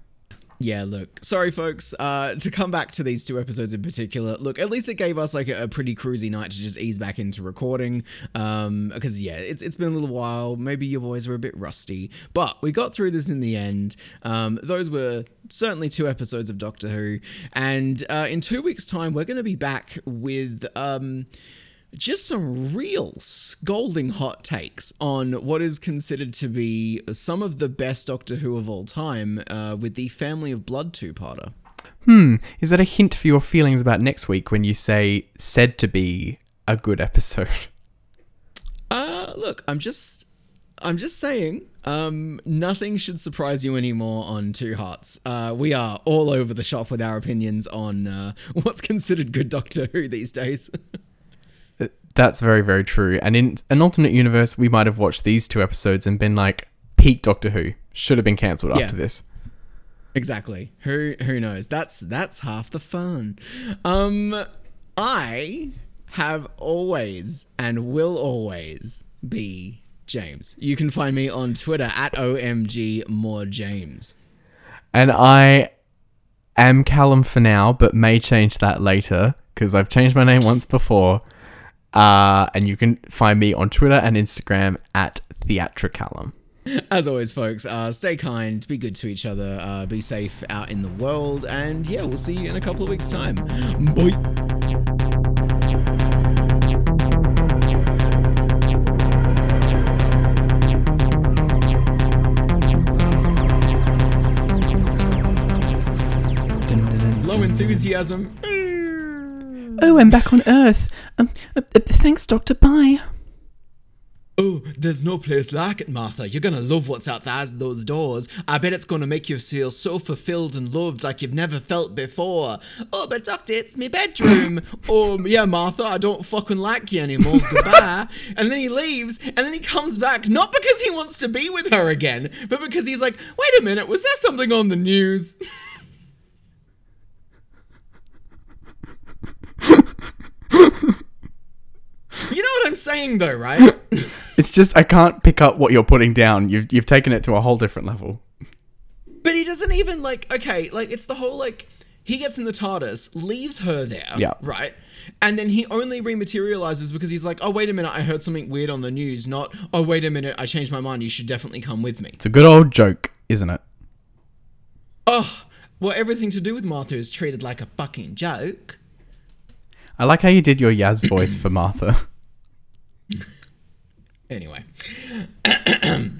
Yeah, look, sorry, folks. Uh, to come back to these two episodes in particular, look, at least it gave us like a, a pretty cruisy night to just ease back into recording. Um, because yeah, it's it's been a little while. Maybe your boys were a bit rusty, but we got through this in the end. Um, those were certainly two episodes of Doctor Who, and uh, in two weeks' time, we're going to be back with um just some real scolding hot takes on what is considered to be some of the best Doctor Who of all time uh, with the Family of Blood two-parter. Hmm, is that a hint for your feelings about next week when you say said to be a good episode? Uh, look, I'm just, I'm just saying, um, nothing should surprise you anymore on Two Hearts. Uh, we are all over the shop with our opinions on uh, what's considered good Doctor Who these days. That's very, very true. And in an alternate universe, we might have watched these two episodes and been like, peak Doctor Who. Should have been cancelled Yeah. after this. Exactly. Who who knows? That's that's half the fun. Um I have always and will always be James. You can find me on Twitter at OMG more James. And I am Callum for now, but may change that later because I've changed my name once before. Uh, and you can find me on Twitter and Instagram at Theatricalum. As always, folks, uh, stay kind, be good to each other, uh, be safe out in the world, and yeah, we'll see you in a couple of weeks' time. Bye. Low enthusiasm. Oh, I'm back on Earth. Um, uh, uh, thanks, Doctor. Bye. Oh, there's no place like it, Martha. You're gonna love what's out there those doors. I bet it's gonna make you feel so fulfilled and loved like you've never felt before. Oh, but Doctor, it's my bedroom. oh, yeah, Martha, I don't fucking like you anymore. Goodbye. and then he leaves, and then he comes back, not because he wants to be with her again, but because he's like, wait a minute, was there something on the news? you know what I'm saying, though, right? It's just I can't pick up what you're putting down. You've you've taken it to a whole different level. But he doesn't even like okay, like it's the whole like he gets in the TARDIS, leaves her there, Yeah. right? And then he only rematerializes because he's like, "Oh, wait a minute, I heard something weird on the news." Not, "Oh, wait a minute, I changed my mind. You should definitely come with me." It's a good old joke, isn't it? Oh, well, everything to do with Martha is treated like a fucking joke. I like how you did your Yaz voice for Martha. anyway.